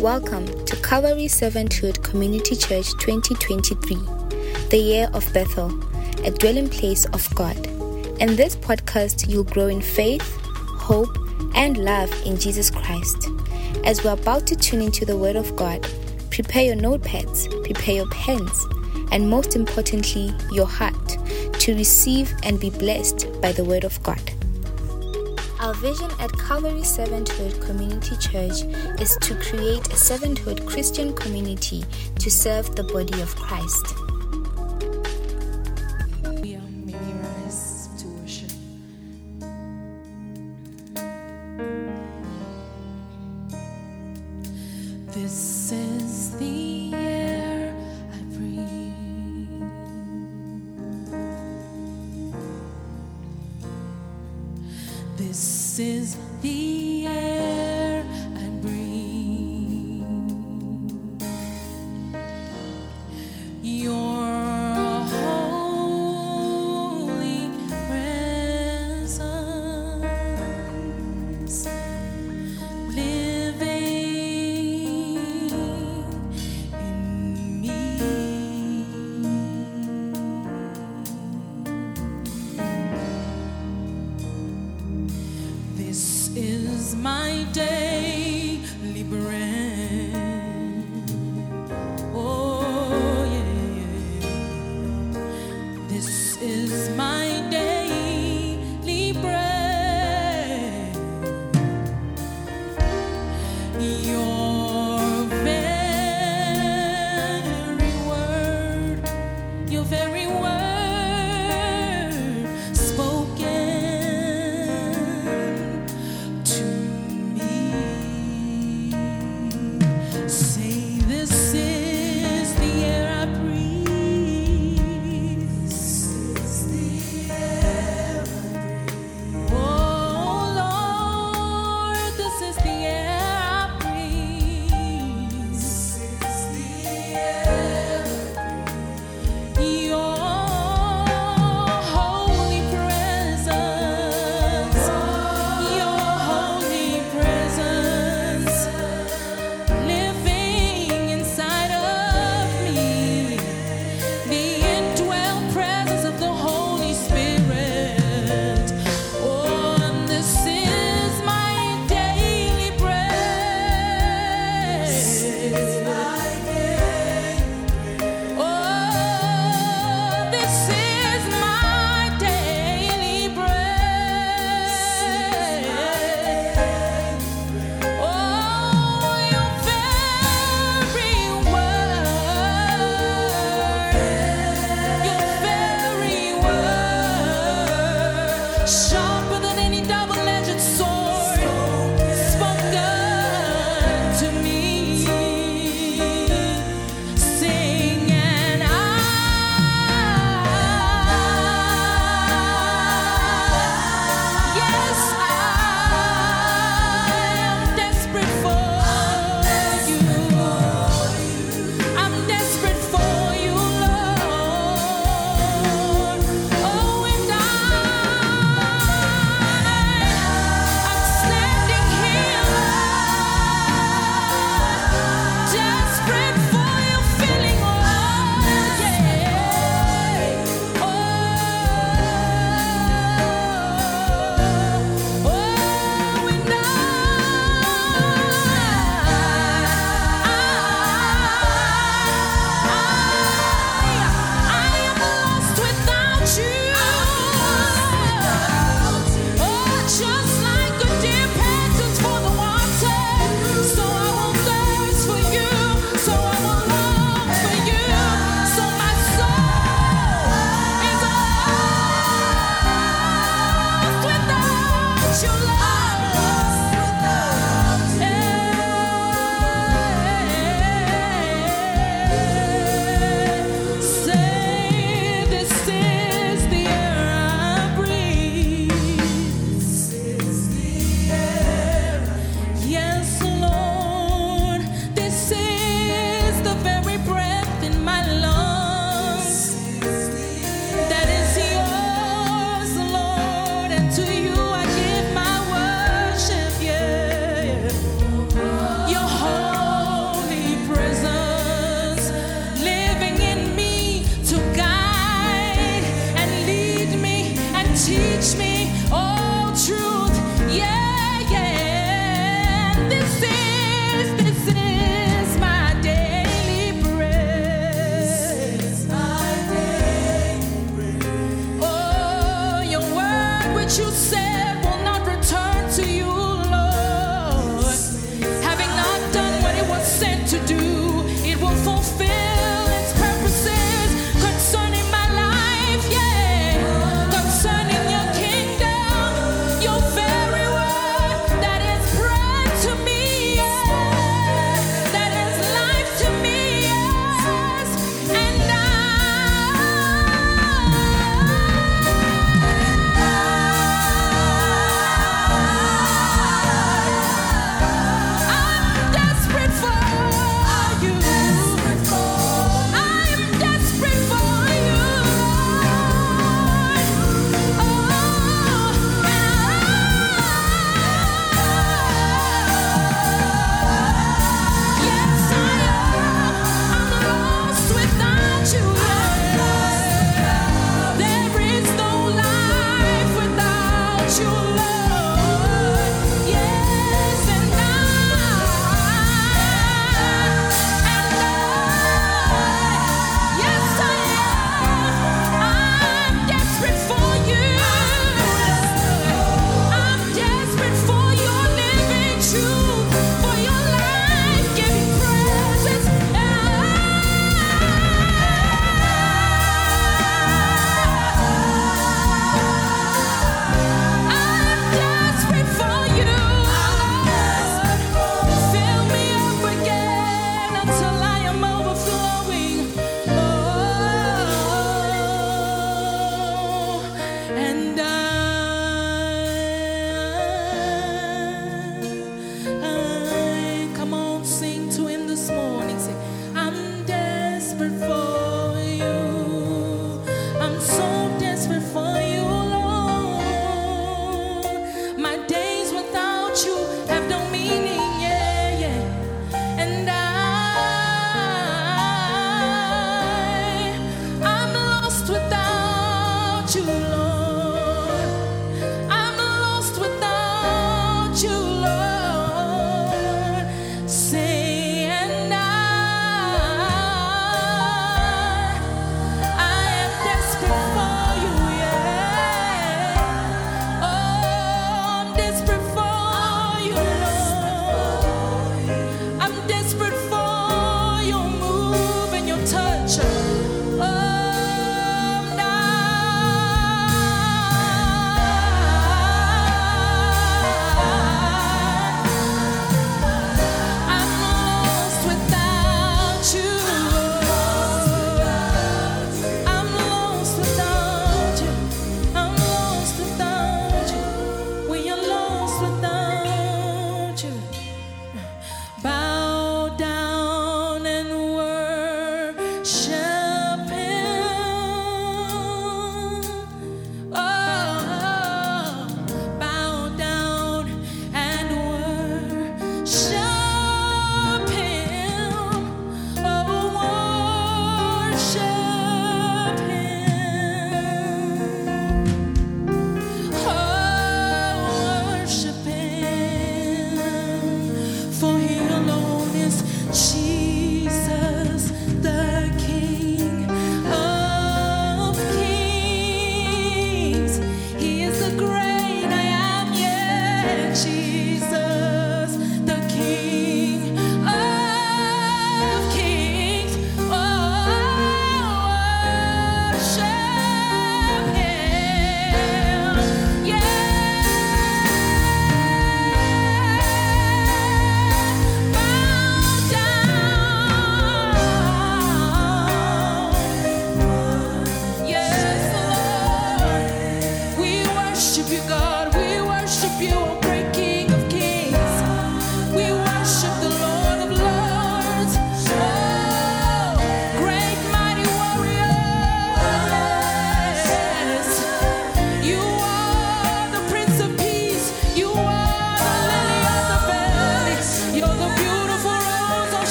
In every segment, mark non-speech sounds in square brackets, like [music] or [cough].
Welcome to Calvary Servanthood Community Church 2023, the year of Bethel, a dwelling place of God. In this podcast, you'll grow in faith, hope, and love in Jesus Christ. As we're about to tune into the Word of God, prepare your notepads, prepare your pens, and most importantly, your heart to receive and be blessed by the Word of God. Our vision at Calvary Servanthood Community Church is to create a servanthood Christian community to serve the body of Christ.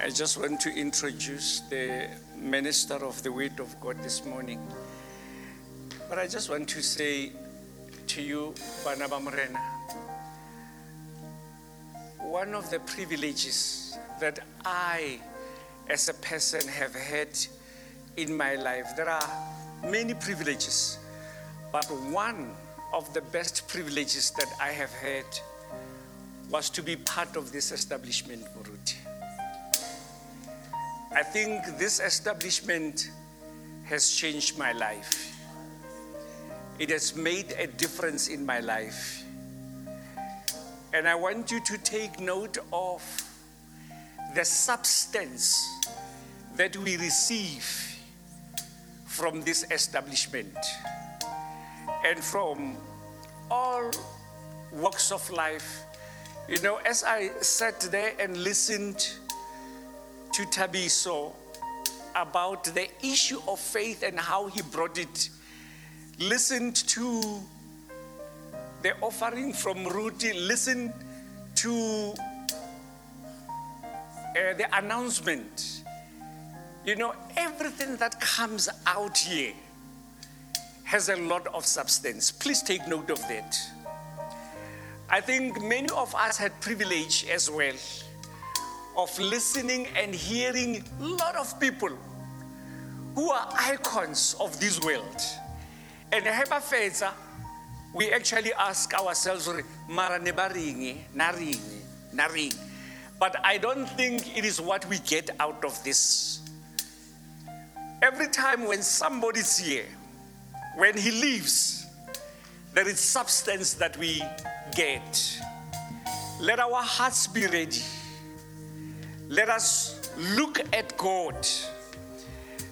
I just want to introduce the minister of the Word of God this morning. But I just want to say to you, Banaba Morena, one of the privileges that I, as a person, have had in my life, there are many privileges, but one of the best privileges that I have had was to be part of this establishment, Muruti. I think this establishment has changed my life. It has made a difference in my life. And I want you to take note of the substance that we receive from this establishment and from all walks of life. You know, as I sat there and listened to Tabiso about the issue of faith and how he brought it. Listened to the offering from Ruti, listened to uh, the announcement. You know, everything that comes out here has a lot of substance. Please take note of that. I think many of us had privilege as well of listening and hearing a lot of people who are icons of this world. And Heba Feza, we actually ask ourselves, Mara naring, naring. But I don't think it is what we get out of this. Every time when somebody's here, when he leaves, there is substance that we get. Let our hearts be ready let us look at God.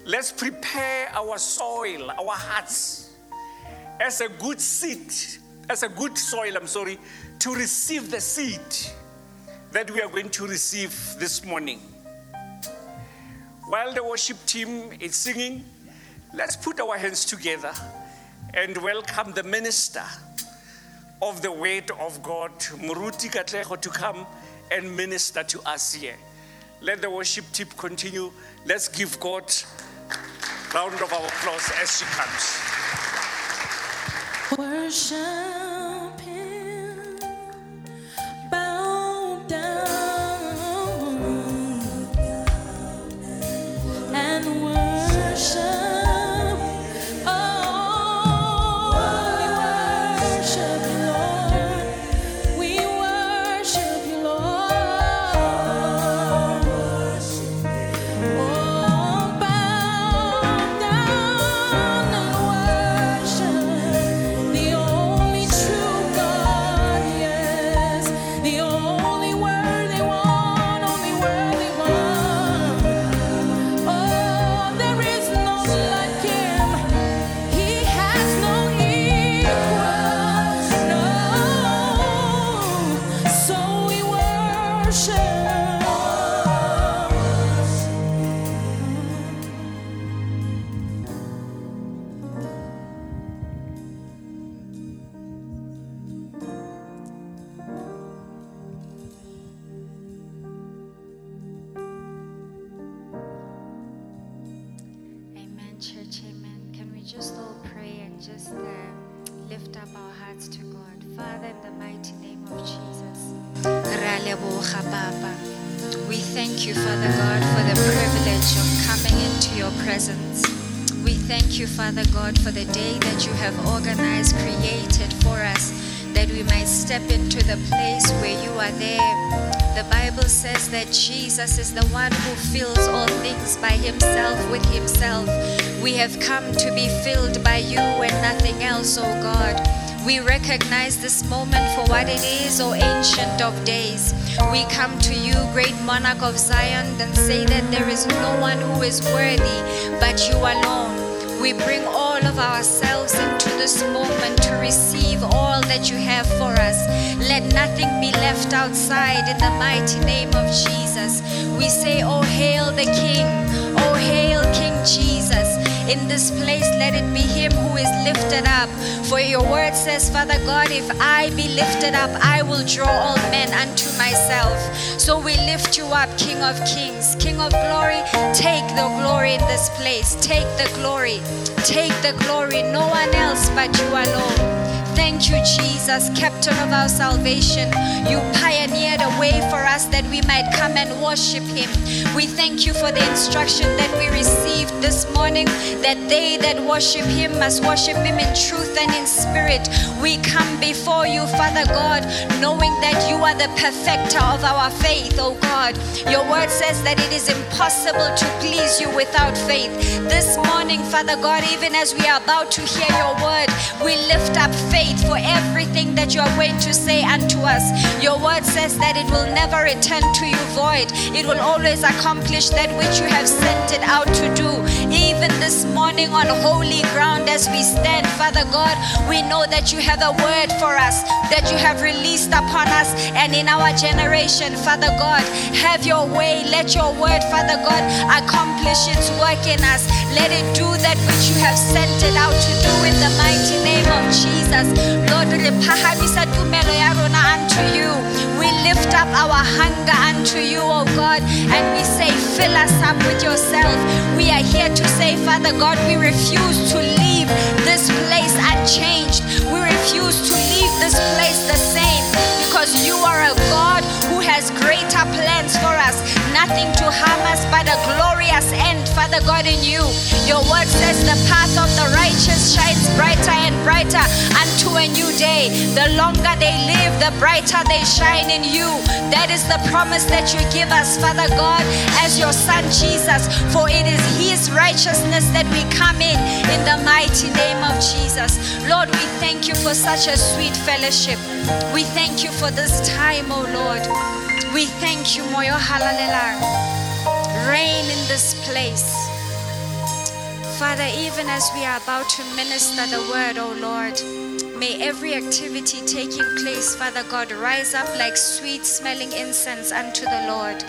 Let's prepare our soil, our hearts, as a good seed, as a good soil, I'm sorry, to receive the seed that we are going to receive this morning. While the worship team is singing, let's put our hands together and welcome the minister of the Word of God, Muruti Katlego, to come and minister to us here. Let the worship team continue. Let's give God round of applause as she comes. Worship this moment for what it is, O Ancient of Days. We come to you, great monarch of Zion, and say that there is no one who is worthy but you alone. We bring all of ourselves into this moment to receive all that you have for us. Let nothing be left outside in the mighty name of Jesus. We say, Oh, hail the King! Oh, hail King Jesus! In this place, let it be Him who is lifted up. For your word says, Father God, if I be lifted up, I will draw all men unto myself. So we lift you up, King of kings, King of glory. Take the glory in this place. Take the glory. Take the glory. No one else but you alone. Thank you, Jesus, captain of our salvation. You pioneered a way for us that we might come and worship Him. We thank you for the instruction that we received this morning that they that worship Him must worship Him in truth and in spirit. We come before you, Father God, knowing that you are the perfecter of our faith, oh God. Your word says that it is impossible to please you without faith. This morning, Father God, even as we are about to hear your word, we lift up faith for everything that you are going to say unto us. Your word says that it will never return to you void, it will always accomplish that which you have sent it out to do. Even this morning on holy ground as we stand, Father God, we know that you have a word for us that you have released upon us and in our generation, Father God. Have your way. Let your word, Father God, accomplish its work in us. Let it do that which you have sent it out to do in the mighty name of Jesus. Lord, re phahamisa tumelo ya rona unto you. We lift up our hunger unto you, O God, and we say, fill us up with yourself. We are here to say, Father God, we refuse to leave this place unchanged. We refuse to leave this place the same because you are a God who has greater plans for us. Nothing to harm us but a glorious end, Father God, in you. Your word says the path of the righteous shines brighter and brighter unto a new day. The longer they live, the brighter they shine in you. That is the promise that you give us, Father God, as your Son Jesus. For it is His righteousness that we come in, in the mighty name of Jesus. Lord, we thank you for such a sweet fellowship. We thank you for this time, oh Lord. We thank you, Moyo Halalela. Reign in this place. Father, even as we are about to minister the word, oh Lord, may every activity taking place, Father God, rise up like sweet smelling incense unto the Lord.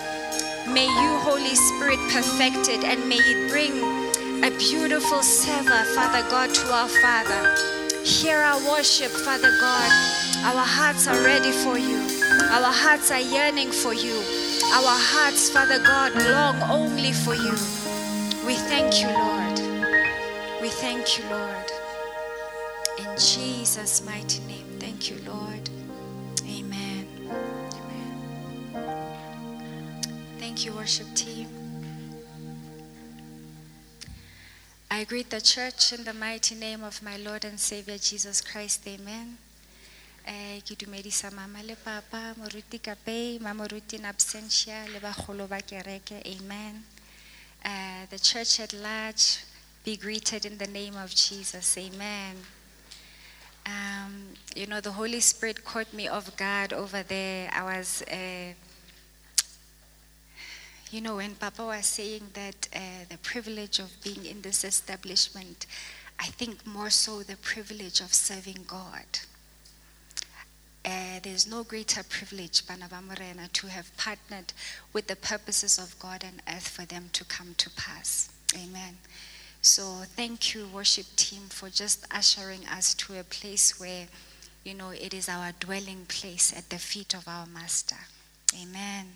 May you, Holy Spirit, perfect it and may it bring a beautiful savor, Father God, to our Father. Hear our worship, Father God. Our hearts are ready for you. Our hearts are yearning for you. Our hearts, Father God, long only for you. We thank you, Lord. We thank you, Lord. In Jesus' mighty name. Thank you, Lord. Amen. Amen. Thank you, worship team. I greet the church in the mighty name of my Lord and Savior Jesus Christ. Amen. Eh, ke dumedisa mama le papa moruti kapei mamoruti in absentia le bagolo ba kereke amen. Uh, the church at large be greeted in the name of jesus amen. Um, you know the holy spirit caught me off guard over there. I was uh, you know when papa was saying that uh, the privilege of being in this establishment i think more so the privilege of serving god uh, there's no greater privilege, Bana Morena, to have partnered with the purposes of God and earth for them to come to pass. Amen. So thank you, worship team, for just ushering us to a place where, you know, it is our dwelling place at the feet of our Master. Amen.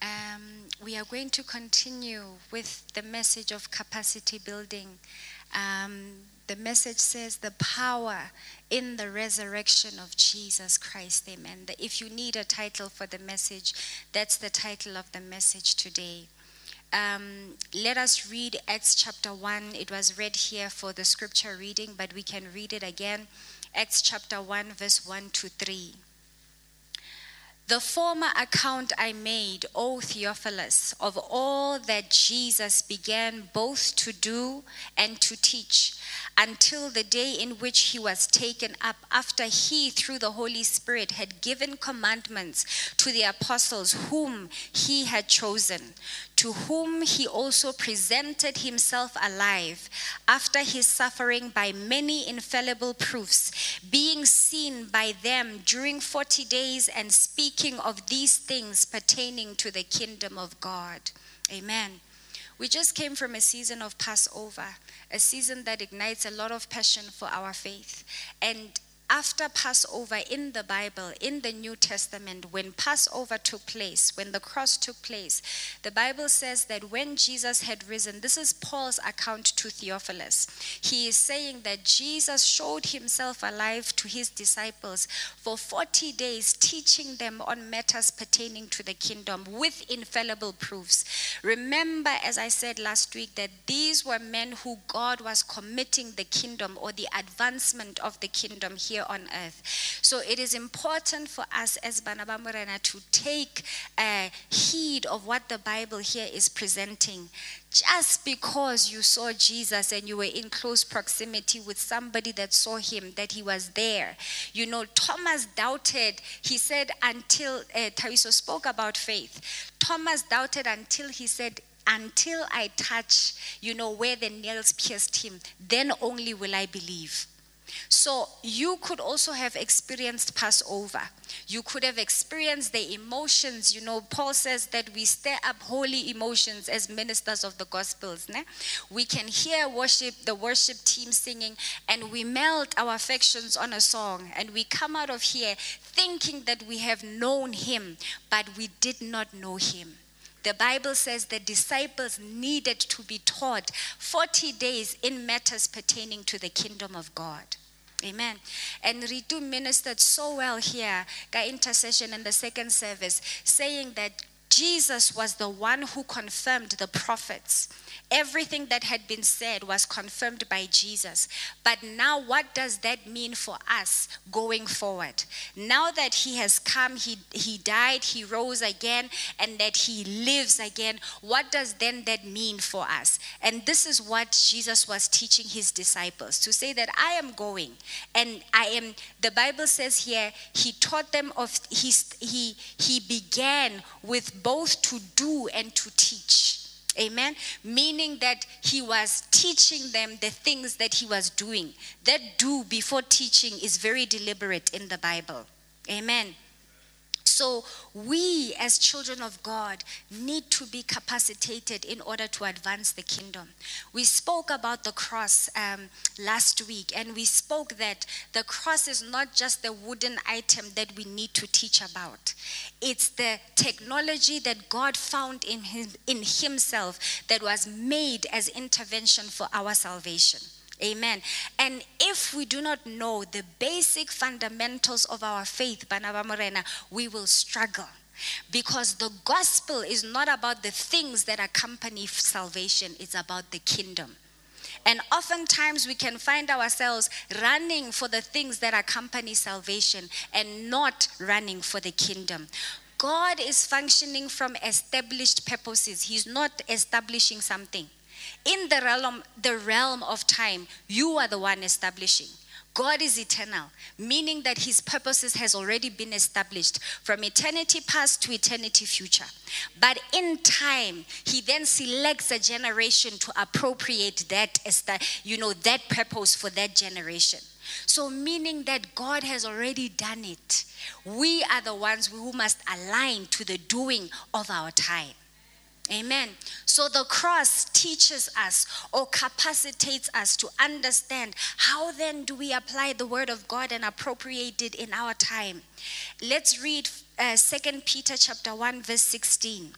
Um, we are going to continue with the message of capacity building. Um, The message says the power in the resurrection of Jesus Christ. Amen. If you need a title for the message, that's the title of the message today. Um, let us read Acts chapter 1. It was read here for the scripture reading, but we can read it again. Acts chapter 1, verse 1 to 3. The former account I made, O Theophilus, of all that Jesus began both to do and to teach, until the day in which he was taken up, after he, through the Holy Spirit, had given commandments to the apostles whom he had chosen, to whom he also presented himself alive after his suffering by many infallible proofs, being seen by them during 40 days and speaking of these things pertaining to the kingdom of God. Amen. We just came from a season of Passover, a season that ignites a lot of passion for our faith. And after Passover in the Bible, in the New Testament, when Passover took place, when the cross took place, the Bible says that when Jesus had risen, this is Paul's account to Theophilus. He is saying that Jesus showed himself alive to his disciples for 40 days, teaching them on matters pertaining to the kingdom with infallible proofs. Remember, as I said last week, that these were men who God was committing the kingdom or the advancement of the kingdom here on earth. So it is important for us as Banaba Morena to take uh, heed of what the Bible here is presenting. Just because you saw Jesus and you were in close proximity with somebody that saw him, that he was there. You know, Thomas doubted. He said, until uh, Tabiso spoke about faith, Thomas doubted until he said, until I touch, you know, where the nails pierced him, then only will I believe. So you could also have experienced Passover. You could have experienced the emotions. You know, Paul says that we stir up holy emotions as ministers of the Gospels. Ne? We can hear worship, the worship team singing, and we melt our affections on a song, and we come out of here thinking that we have known him, but we did not know him. The Bible says the disciples needed to be taught 40 days in matters pertaining to the kingdom of God. Amen. And Ritu ministered so well here, got intercession in the second service, saying that Jesus was the one who confirmed the prophets. Everything that had been said was confirmed by Jesus. But now, what does that mean for us going forward? Now that He has come, He, he died, He rose again, and that He lives again, what does then that mean for us? And this is what Jesus was teaching His disciples to say that I am going, and I am, the Bible says here, He taught them of, He, he, he began with both to do and to teach. Amen. Meaning that he was teaching them the things that he was doing. That do before teaching is very deliberate in the Bible. Amen. So, we as children of God need to be capacitated in order to advance the kingdom. We spoke about the cross um, last week, and we spoke that the cross is not just the wooden item that we need to teach about, it's the technology that God found in, him, in Himself that was made as intervention for our salvation. Amen. And if we do not know the basic fundamentals of our faith, Banaba Morena, we will struggle. Because the gospel is not about the things that accompany salvation, it's about the kingdom. And oftentimes we can find ourselves running for the things that accompany salvation and not running for the kingdom. God is functioning from established purposes, He's not establishing something. In the realm, the realm of time, you are the one establishing. God is eternal, meaning that his purposes has already been established from eternity past to eternity future. But in time, he then selects a generation to appropriate that you know, that purpose for that generation. So, meaning that God has already done it. We are the ones who must align to the doing of our time. Amen. So the cross teaches us or capacitates us to understand how then do we apply the word of God and appropriate it in our time. Let's read uh, 2 Peter chapter 1 verse 16.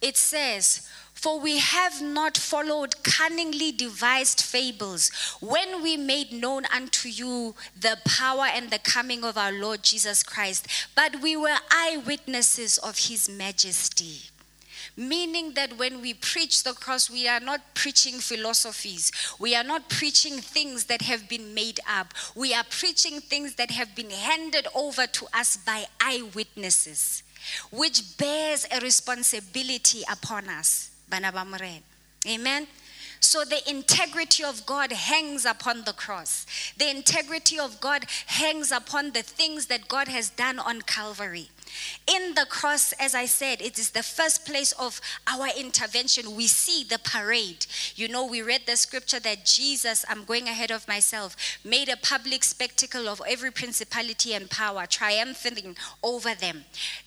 It says, For we have not followed cunningly devised fables when we made known unto you the power and the coming of our Lord Jesus Christ, but we were eyewitnesses of his majesty. Meaning that when we preach the cross, we are not preaching philosophies. We are not preaching things that have been made up. We are preaching things that have been handed over to us by eyewitnesses, which bears a responsibility upon us. Amen. So the integrity of God hangs upon the cross. The integrity of God hangs upon the things that God has done on Calvary. In the cross, as I said, it is the first place of our intervention. We see the parade. You know, we read the scripture that Jesus, I'm going ahead of myself, made a public spectacle of every principality and power, triumphing over them.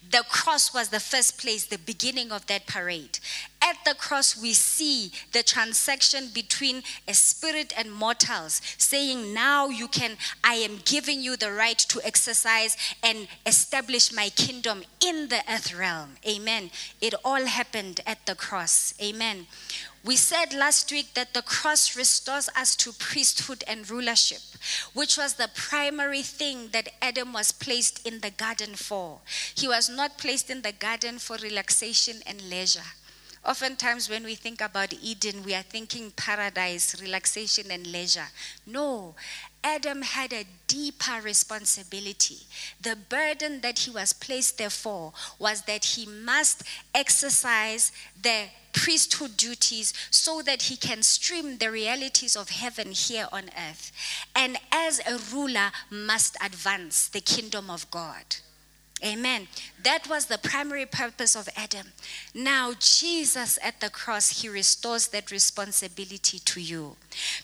The cross was the first place, the beginning of that parade. At the cross, we see the transaction between a spirit and mortals, saying, Now you can, I am giving you the right to exercise and establish my kingdom in the earth realm. Amen. It all happened at the cross. Amen. We said last week that the cross restores us to priesthood and rulership, which was the primary thing that Adam was placed in the garden for. He was not placed in the garden for relaxation and leisure. Oftentimes, when we think about Eden, we are thinking paradise, relaxation, and leisure. No, Adam had a deeper responsibility. The burden that he was placed there for was that he must exercise the priesthood duties so that he can stream the realities of heaven here on earth. And as a ruler, must advance the kingdom of God. Amen. That was the primary purpose of Adam. Now, Jesus at the cross, he restores that responsibility to you.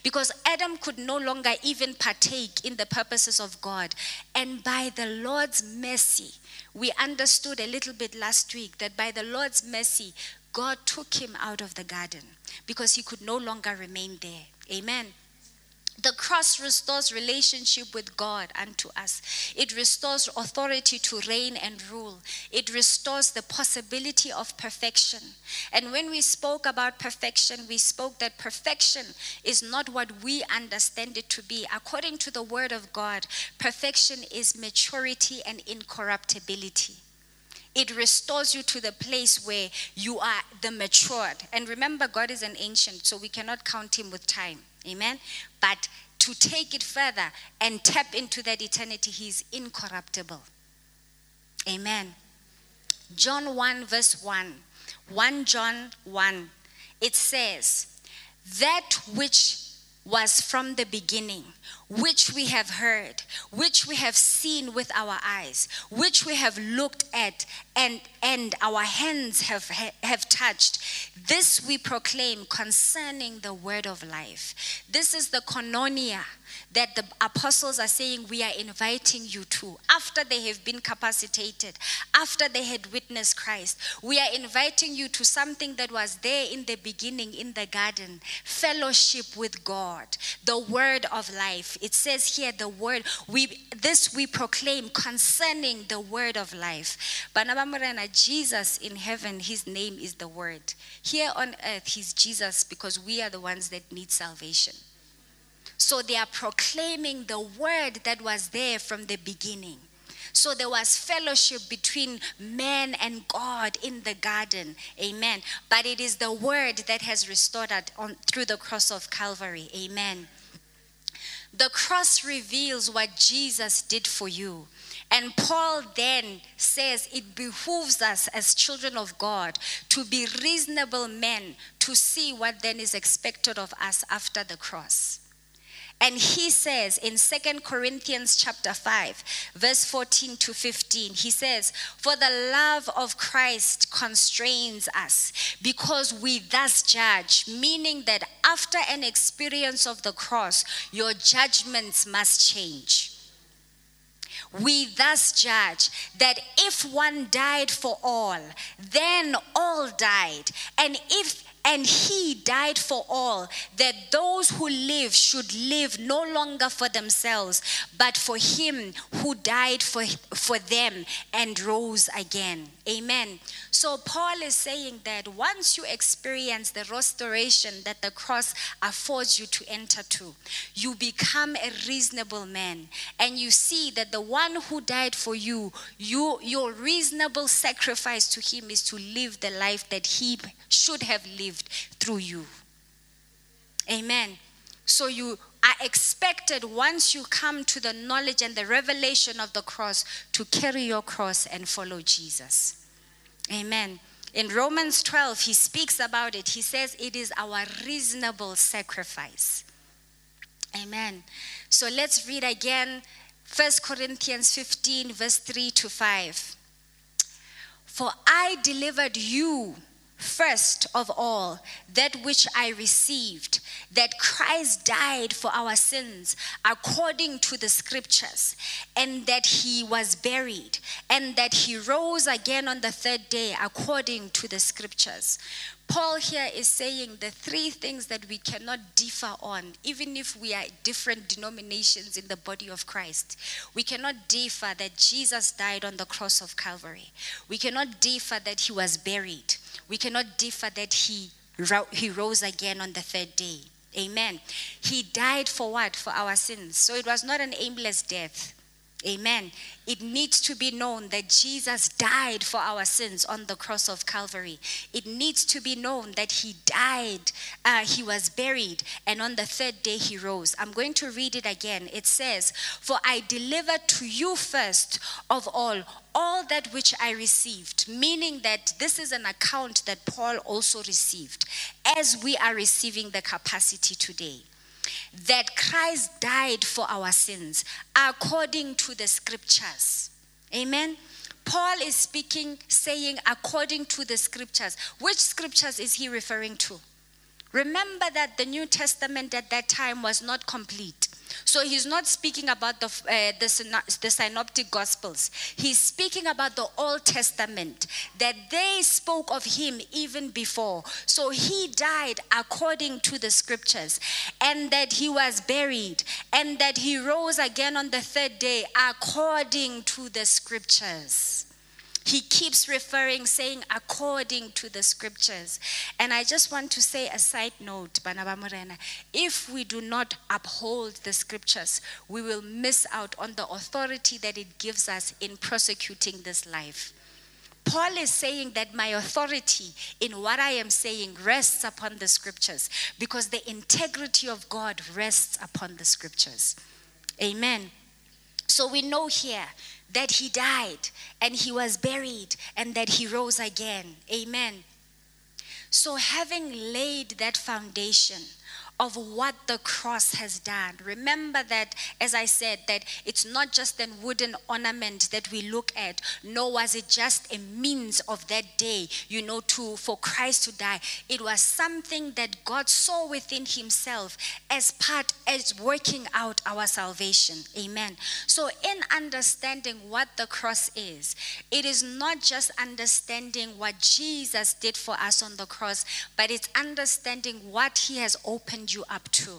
Because Adam could no longer even partake in the purposes of God. And by the Lord's mercy, we understood a little bit last week that by the Lord's mercy, God took him out of the garden because he could no longer remain there. Amen. The cross restores relationship with God unto us. It restores authority to reign and rule. It restores the possibility of perfection. And when we spoke about perfection, we spoke that perfection is not what we understand it to be. According to the word of God, perfection is maturity and incorruptibility. It restores you to the place where you are the matured. And remember, God is an ancient, so we cannot count him with time. Amen. But to take it further and tap into that eternity, he is incorruptible. Amen. John 1, verse 1. 1 John 1. It says, That which was from the beginning, which we have heard, which we have seen with our eyes, which we have looked at, and, and our hands have, have touched. This we proclaim concerning the word of life. This is the koinonia that the apostles are saying we are inviting you to after they have been capacitated, after they had witnessed Christ. We are inviting you to something that was there in the beginning in the garden fellowship with God, the word of life. It says here, the word, we this we proclaim concerning the word of life. Banabamurana, Jesus in heaven, his name is the word. Here on earth, he's Jesus because we are the ones that need salvation. So they are proclaiming the word that was there from the beginning. So there was fellowship between man and God in the garden. Amen. But it is the word that has restored it on, through the cross of Calvary. Amen. The cross reveals what Jesus did for you. And Paul then says it behooves us as children of God to be reasonable men to see what then is expected of us after the cross. And he says in Second Corinthians chapter 5, verse 14 to 15, he says, For the love of Christ constrains us, because we thus judge, meaning that after an experience of the cross, your judgments must change. We thus judge that if one died for all, then all died. And if And he died for all, that those who live should live no longer for themselves, but for him who died for, for them and rose again. Amen. So Paul is saying that once you experience the restoration that the cross affords you to enter to, you become a reasonable man. And you see that the one who died for you, you your reasonable sacrifice to him is to live the life that he should have lived through you. Amen. So you are expected once you come to the knowledge and the revelation of the cross to carry your cross and follow Jesus. Amen. In Romans 12, he speaks about it. He says it is our reasonable sacrifice. Amen. So let's read again 1 Corinthians 15, verse 3 to 5. For I delivered you first of all that which I received that Christ died for our sins according to the scriptures, and that he was buried, and that he rose again on the third day according to the scriptures. Paul here is saying the three things that we cannot differ on, even if we are different denominations in the body of Christ. We cannot differ that Jesus died on the cross of Calvary. We cannot differ that he was buried. We cannot differ that he, he rose again on the third day. Amen. He died for what? For our sins. So it was not an aimless death. Amen. It needs to be known that Jesus died for our sins on the cross of Calvary. It needs to be known that he died, uh, he was buried, and on the third day he rose. I'm going to read it again. It says, For I delivered to you first of all all that which I received, meaning that this is an account that Paul also received, as we are receiving the capacity today that Christ died for our sins according to the scriptures. Amen. Paul is speaking, saying, according to the scriptures. Which scriptures is he referring to? Remember that the New Testament at that time was not complete. So he's not speaking about the, uh, the, the synoptic gospels. He's speaking about the Old Testament, that they spoke of him even before. So he died according to the scriptures, and that he was buried, and that he rose again on the third day according to the scriptures. He keeps referring, saying, according to the scriptures. And I just want to say a side note, Banaba Morena. If we do not uphold the scriptures, we will miss out on the authority that it gives us in prosecuting this life. Paul is saying that my authority in what I am saying rests upon the scriptures because the integrity of God rests upon the scriptures. Amen. So we know here that he died and he was buried and that he rose again. Amen. So, having laid that foundation, of what the cross has done. Remember that, as I said, that it's not just a wooden ornament that we look at, nor was it just a means of that day, you know, to for Christ to die. It was something that God saw within Himself as part as working out our salvation. Amen. So, in understanding what the cross is, it is not just understanding what Jesus did for us on the cross, but it's understanding what He has opened you up to.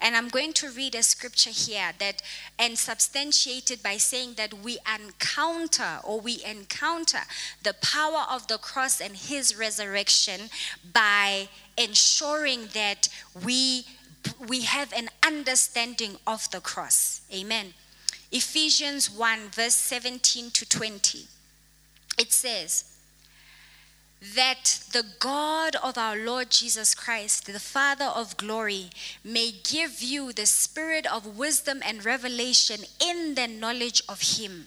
And I'm going to read a scripture here that and substantiate it by saying that we encounter or we encounter the power of the cross and his resurrection by ensuring that we we have an understanding of the cross. Amen. Ephesians 1 verse 17 to 20. It says, that the God of our Lord Jesus Christ, the Father of glory, may give you the spirit of wisdom and revelation in the knowledge of him.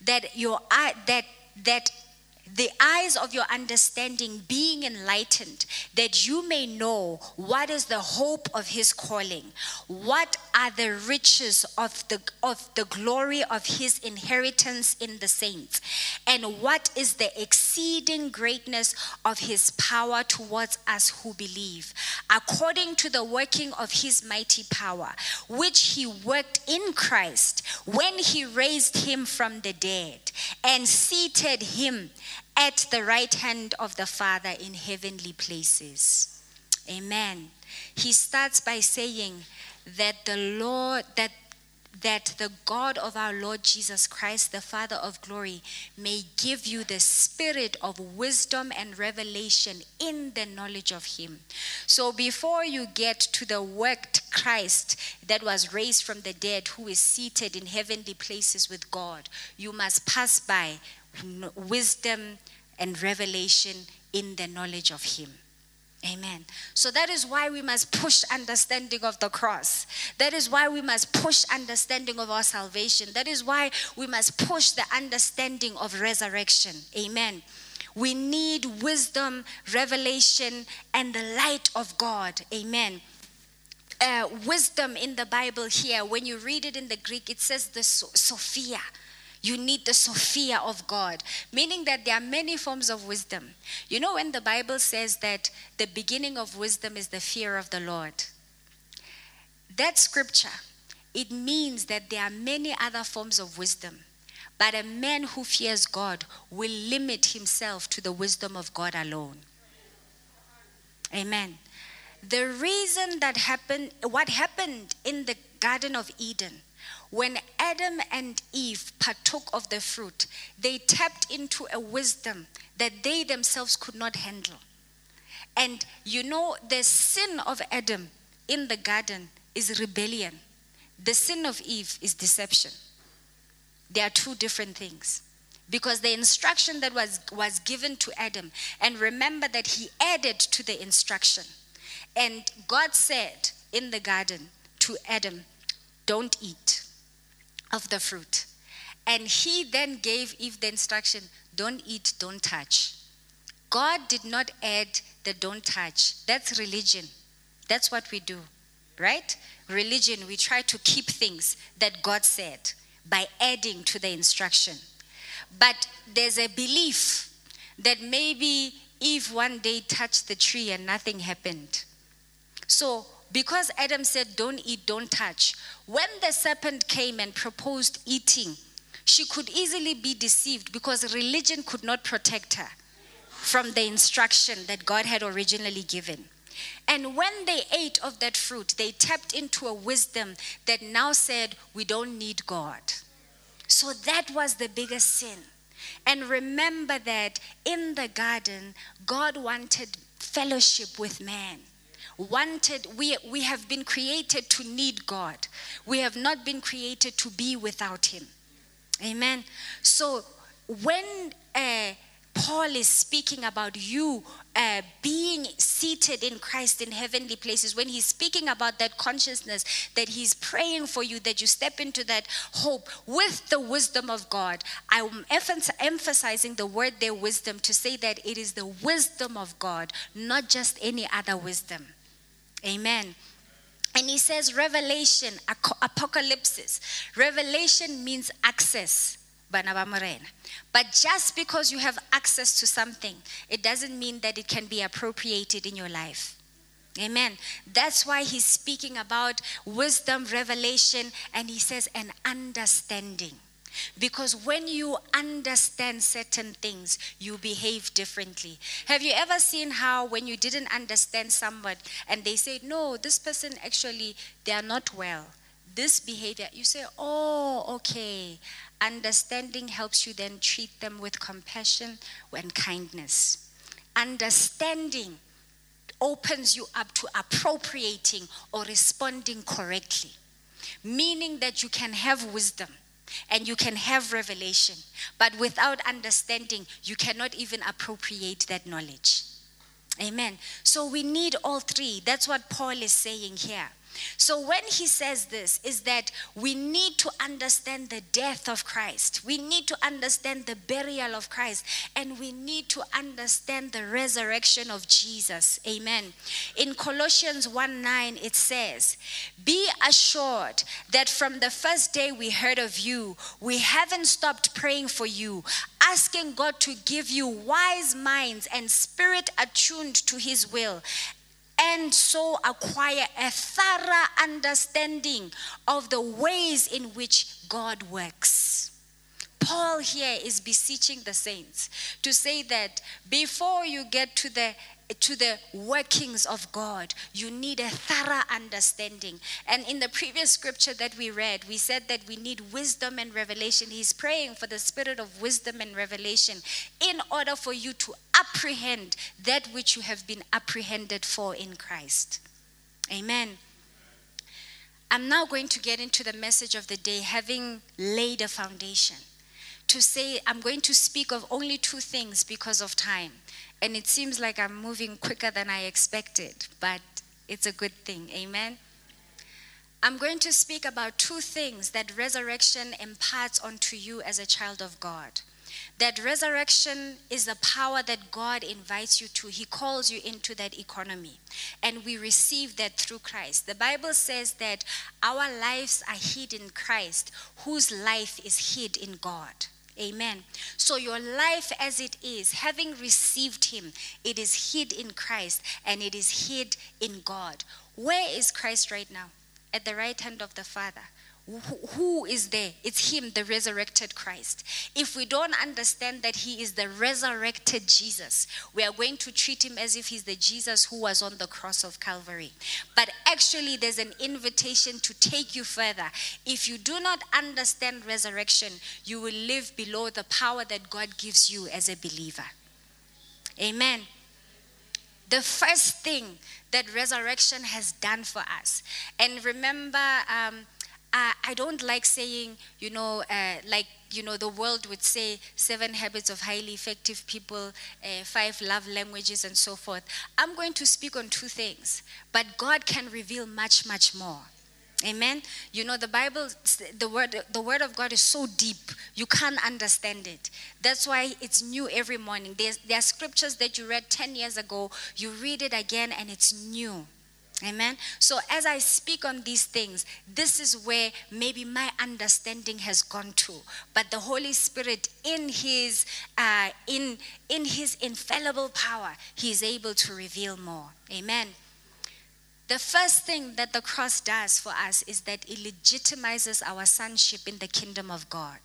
That your eye that that the eyes of your understanding being enlightened, that you may know what is the hope of his calling, what are the riches of the, of the glory of his inheritance in the saints, and what is the exceeding greatness of his power towards us who believe, according to the working of his mighty power, which he worked in Christ when he raised him from the dead and seated him at the right hand of the Father in heavenly places. Amen. He starts by saying that the Lord, that that the God of our Lord Jesus Christ, the Father of glory, may give you the spirit of wisdom and revelation in the knowledge of Him. So before you get to the worked Christ that was raised from the dead, who is seated in heavenly places with God, you must pass by wisdom and revelation in the knowledge of Him. Amen. So that is why we must push understanding of the cross. That is why we must push understanding of our salvation. That is why we must push the understanding of resurrection. Amen. We need wisdom, revelation, and the light of God. Amen. Uh, wisdom in the Bible here, when you read it in the Greek, it says the Sophia. You need the Sophia of God, meaning that there are many forms of wisdom. You know, when the Bible says that the beginning of wisdom is the fear of the Lord, that scripture, it means that there are many other forms of wisdom. But a man who fears God will limit himself to the wisdom of God alone. Amen. The reason that happened, what happened in the Garden of Eden, when Adam and Eve partook of the fruit, they tapped into a wisdom that they themselves could not handle. And you know, the sin of Adam in the garden is rebellion, the sin of Eve is deception. They are two different things. Because the instruction that was, was given to Adam, and remember that he added to the instruction. And God said in the garden to Adam, Don't eat of the fruit. And he then gave Eve the instruction don't eat, don't touch. God did not add the don't touch. That's religion. That's what we do, right? Religion, we try to keep things that God said by adding to the instruction. But there's a belief that maybe Eve one day touched the tree and nothing happened. So because Adam said, Don't eat, don't touch, when the serpent came and proposed eating, she could easily be deceived because religion could not protect her from the instruction that God had originally given. And when they ate of that fruit, they tapped into a wisdom that now said, We don't need God. So that was the biggest sin. And remember that in the garden, God wanted fellowship with man wanted, we, we have been created to need God. We have not been created to be without Him. Amen. So when uh, Paul is speaking about you uh, being seated in Christ in heavenly places, when he's speaking about that consciousness that he's praying for you, that you step into that hope with the wisdom of God, I'm emphasizing the word their wisdom, to say that it is the wisdom of God, not just any other wisdom. Amen. And he says revelation, apocalypse. Revelation means access. But just because you have access to something, it doesn't mean that it can be appropriated in your life. Amen. That's why he's speaking about wisdom, revelation, and he says an understanding. Because when you understand certain things, you behave differently. Have you ever seen how when you didn't understand someone and they say, no, this person actually, they are not well. This behavior, you say, oh, okay. Understanding helps you then treat them with compassion and kindness. Understanding opens you up to appropriating or responding correctly, meaning that you can have wisdom and you can have revelation. But without understanding, you cannot even appropriate that knowledge. Amen. So we need all three. That's what Paul is saying here. So when he says this, is that we need to understand the death of Christ. We need to understand the burial of Christ. And we need to understand the resurrection of Jesus. Amen. In Colossians 1 9, it says, Be assured that from the first day we heard of you, we haven't stopped praying for you, asking God to give you wise minds and spirit attuned to his will and so acquire a thorough understanding of the ways in which God works. Paul here is beseeching the saints to say that before you get to the to the workings of God, you need a thorough understanding. And in the previous scripture that we read, we said that we need wisdom and revelation. He's praying for the spirit of wisdom and revelation in order for you to apprehend that which you have been apprehended for in Christ. Amen. I'm now going to get into the message of the day, having laid a foundation. To say, I'm going to speak of only two things because of time. And it seems like I'm moving quicker than I expected, but it's a good thing. Amen. I'm going to speak about two things that resurrection imparts onto you as a child of God. That resurrection is the power that God invites you to. He calls you into that economy. And we receive that through Christ. The Bible says that our lives are hid in Christ, whose life is hid in God. Amen. So your life as it is, having received him, it is hid in Christ and it is hid in God. Where is Christ right now? At the right hand of the Father. Who- is there? It's him, the resurrected Christ. If we don't understand that he is the resurrected Jesus, we are going to treat him as if he's the Jesus who was on the cross of Calvary. But actually, there's an invitation to take you further. If you do not understand resurrection, you will live below the power that God gives you as a believer. Amen. The first thing that resurrection has done for us. And remember, um, I, I don't like saying, you know, uh, like, you know, the world would say seven habits of highly effective people, uh, five love languages, and so forth. I'm going to speak on two things, but God can reveal much, much more. Amen. You know the Bible, the word, the word of God is so deep you can't understand it. That's why it's new every morning. There's, there are scriptures that you read ten years ago. You read it again, and it's new. Amen. So as I speak on these things, this is where maybe my understanding has gone to. But the Holy Spirit, in His uh, in in His infallible power, He is able to reveal more. Amen. The first thing that the cross does for us is that it legitimizes our sonship in the kingdom of God.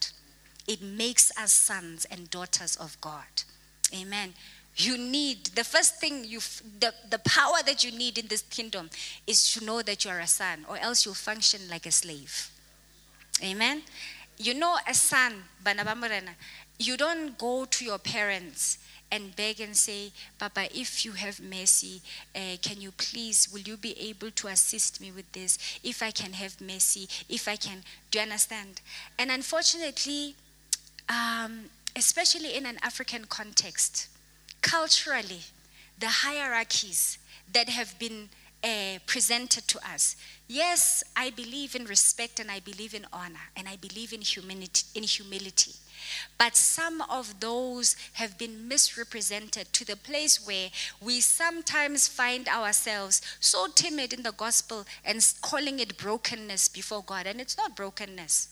It makes us sons and daughters of God. Amen. You need, the first thing you, the, the power that you need in this kingdom is to know that you are a son, or else you'll function like a slave. Amen. You know, a son, you don't go to your parents and beg and say, Papa, if you have mercy, uh, can you please, will you be able to assist me with this? If I can have mercy, if I can, do you understand? And unfortunately, um, especially in an African context, culturally, the hierarchies that have been uh, presented to us. Yes, I believe in respect and I believe in honor and I believe in humility. In humility. But some of those have been misrepresented to the place where we sometimes find ourselves so timid in the gospel and calling it brokenness before God. And it's not brokenness.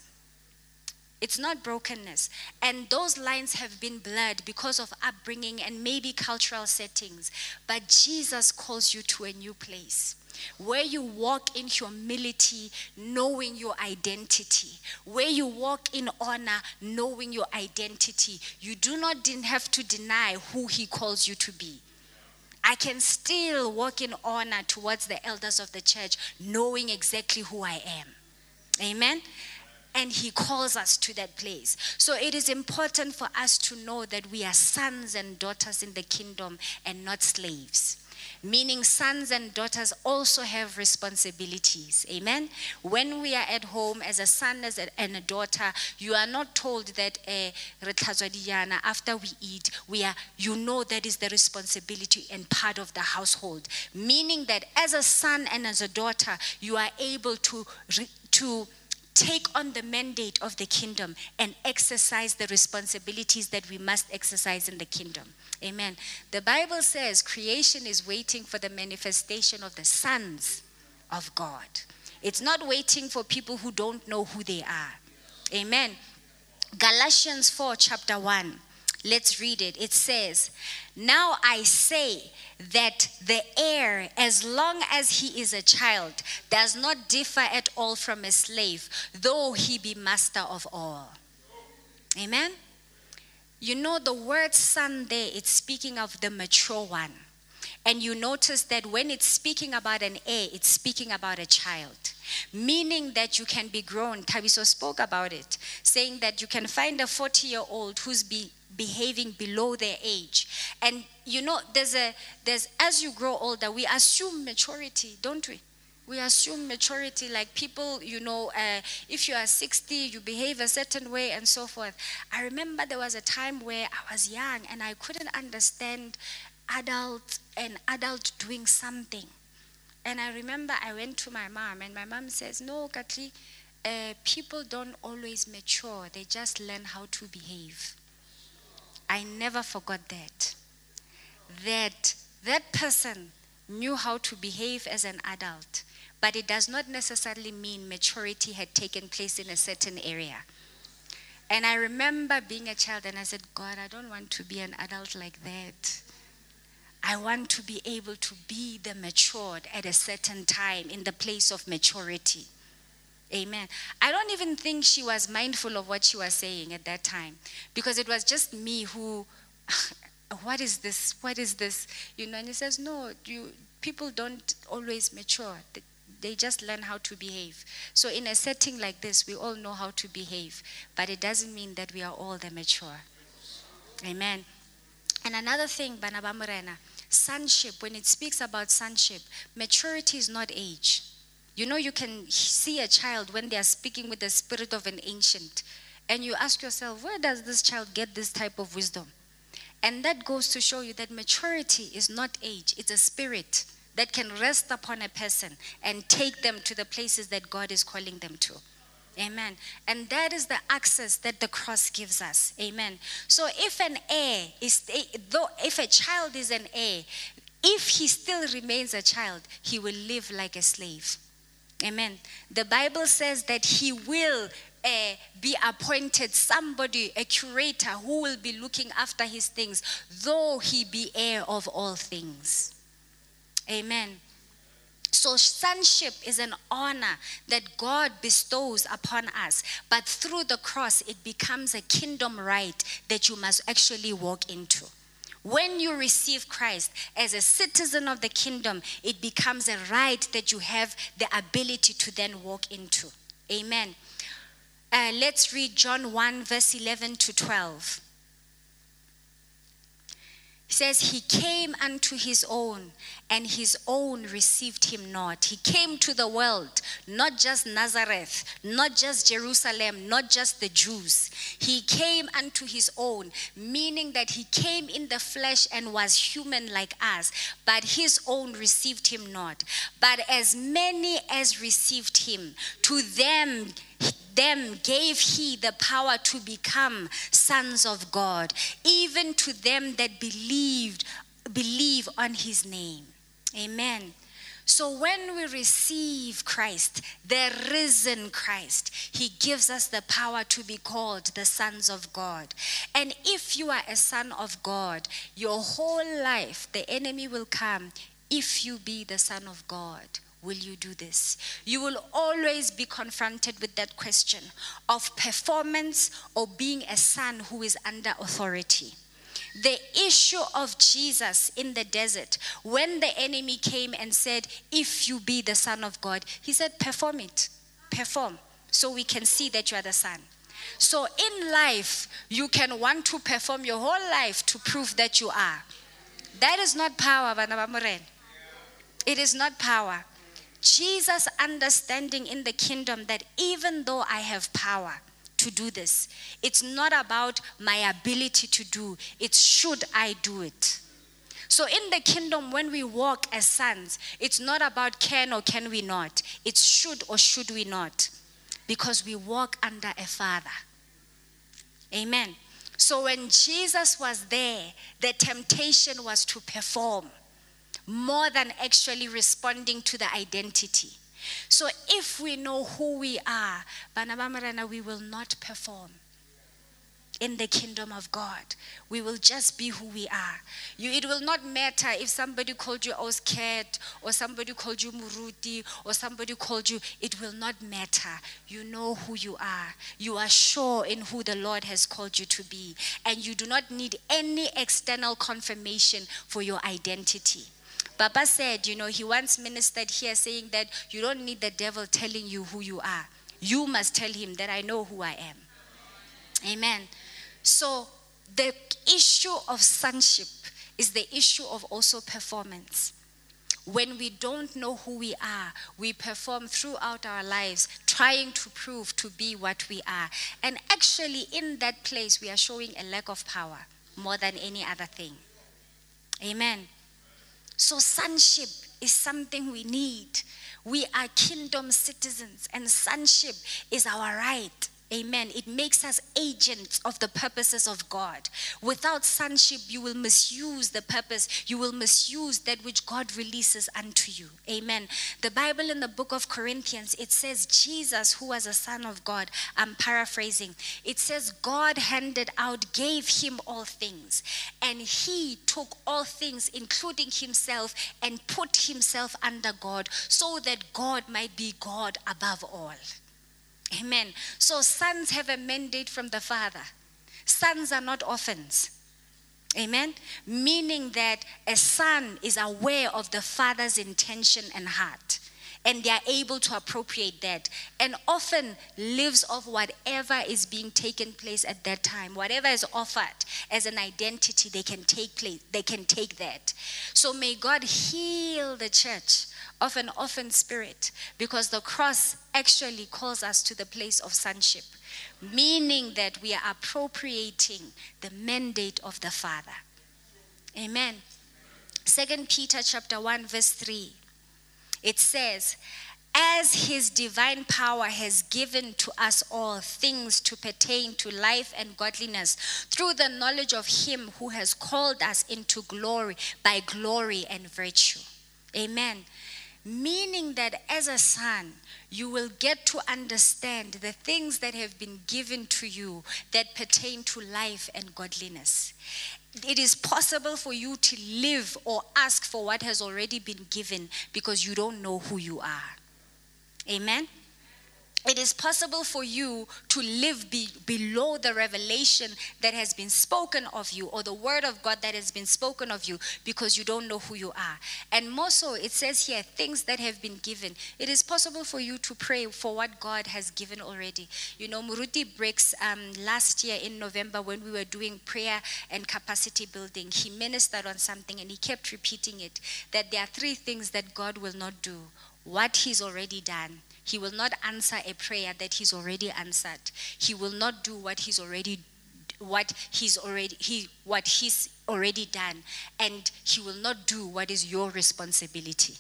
It's not brokenness. And those lines have been blurred because of upbringing and maybe cultural settings. But Jesus calls you to a new place where you walk in humility, knowing your identity, where you walk in honor, knowing your identity. You do not have to deny who He calls you to be. I can still walk in honor towards the elders of the church, knowing exactly who I am. Amen. And he calls us to that place. So it is important for us to know that we are sons and daughters in the kingdom and not slaves. Meaning, sons and daughters also have responsibilities. Amen. When we are at home as a son as a, and a daughter, you are not told that eh, after we eat, we are. You know that is the responsibility and part of the household. Meaning that as a son and as a daughter, you are able to to take on the mandate of the kingdom and exercise the responsibilities that we must exercise in the kingdom. Amen. The Bible says creation is waiting for the manifestation of the sons of God. It's not waiting for people who don't know who they are. Amen. Galatians 4, chapter 1. Let's read it. It says, Now I say that the heir, as long as he is a child, does not differ at all from a slave, though he be master of all. Amen. You know, the word son there, it's speaking of the mature one. And you notice that when it's speaking about an heir, it's speaking about a child, meaning that you can be grown. Tabiso spoke about it, saying that you can find a 40 year old who's be, behaving below their age. And you know, there's a, there's, as you grow older, we assume maturity, don't we? We assume maturity, like people, you know, uh, if you are 60, you behave a certain way and so forth. I remember there was a time where I was young and I couldn't understand adult an adult doing something. And I remember I went to my mom, and my mom says, No, Katli, uh, people don't always mature, they just learn how to behave. I never forgot that. That that person knew how to behave as an adult, but it does not necessarily mean maturity had taken place in a certain area. And I remember being a child and I said, God, I don't want to be an adult like that. I want to be able to be the matured at a certain time in the place of maturity. Amen. I don't even think she was mindful of what she was saying at that time because it was just me who, [laughs] what is this? What is this? You know, and he says, no, you, people don't always mature. They just learn how to behave. So, in a setting like this, we all know how to behave, but it doesn't mean that we are all the mature. Amen. And another thing, Banaba Morena, sonship, when it speaks about sonship, maturity is not age. You know, you can see a child when they are speaking with the spirit of an ancient, and you ask yourself, where does this child get this type of wisdom? And that goes to show you that maturity is not age, it's a spirit that can rest upon a person and take them to the places that God is calling them to. Amen. And that is the access that the cross gives us. Amen. So if an heir is though if a child is an heir, if he still remains a child, he will live like a slave. Amen. The Bible says that he will uh, be appointed somebody, a curator who will be looking after his things, though he be heir of all things. Amen. So, sonship is an honor that God bestows upon us. But through the cross, it becomes a kingdom right that you must actually walk into. When you receive Christ as a citizen of the kingdom, it becomes a right that you have the ability to then walk into. Amen. Uh, let's read John 1, verse 11 to 12. He says, He came unto his own, and his own received him not. He came to the world, not just Nazareth, not just Jerusalem, not just the Jews. He came unto his own, meaning that he came in the flesh and was human like us, but his own received him not. But as many as received him, to them them gave he the power to become sons of God, even to them that believed, believe on his name. Amen. So when we receive Christ, the risen Christ, he gives us the power to be called the sons of God. And if you are a son of God, your whole life, the enemy will come if you be the son of God will you do this? You will always be confronted with that question of performance or being a son who is under authority. The issue of Jesus in the desert, when the enemy came and said, If you be the Son of God, he said, Perform it. Perform. So we can see that you are the Son. So in life, you can want to perform your whole life to prove that you are. That is not power, Banabamuren. It is not power. Jesus understanding in the kingdom that even though I have power to do this, it's not about my ability to do, it's should I do it. So in the kingdom, when we walk as sons, it's not about can or can we not, it's should or should we not, because we walk under a father. Amen. So when Jesus was there, the temptation was to perform more than actually responding to the identity. So if we know who we are, Banabamarana, we will not perform. in the kingdom of God. We will just be who we are. You, it will not matter if somebody called you Oscat or somebody called you Muruti or somebody called you. It will not matter. You know who you are. You are sure in who the Lord has called you to be. And you do not need any external confirmation for your identity. Papa said, you know, he once ministered here saying that you don't need the devil telling you who you are. You must tell him that I know who I am. Amen. So the issue of sonship is the issue of also performance. When we don't know who we are, we perform throughout our lives trying to prove to be what we are. And actually, in that place, we are showing a lack of power more than any other thing. Amen. So, sonship is something we need. We are kingdom citizens, and sonship is our right. Amen. It makes us agents of the purposes of God. Without sonship, you will misuse the purpose. You will misuse that which God releases unto you. Amen. The Bible in the book of Corinthians, it says Jesus, who was a son of God, I'm paraphrasing. It says God handed out, gave him all things, and he took all things, including himself, and put himself under God so that God might be God above all. Amen. So sons have a mandate from the Father. Sons are not orphans. Amen. Meaning that a son is aware of the father's intention and heart. And they are able to appropriate that. And often lives off whatever is being taken place at that time. Whatever is offered as an identity, they can take place. They can take that. So may God heal the church of an orphan spirit because the cross actually calls us to the place of sonship, meaning that we are appropriating the mandate of the Father. Amen. Second Peter chapter 1 verse 3. It says, as his divine power has given to us all things to pertain to life and godliness through the knowledge of him who has called us into glory by glory and virtue. Amen. Meaning that as a son, you will get to understand the things that have been given to you that pertain to life and godliness. It is possible for you to live or ask for what has already been given because you don't know who you are. Amen it is possible for you to live be, below the revelation that has been spoken of you or the word of God that has been spoken of you because you don't know who you are. And more so, it says here things that have been given. It is possible for you to pray for what God has given already. You know, Muruti Breaks um, last year in November when we were doing prayer and capacity building, he ministered on something and he kept repeating it that there are three things that God will not do what he's already done he will not answer a prayer that he's already answered. He will not do what he's already what he's already he what he's already done and he will not do what is your responsibility.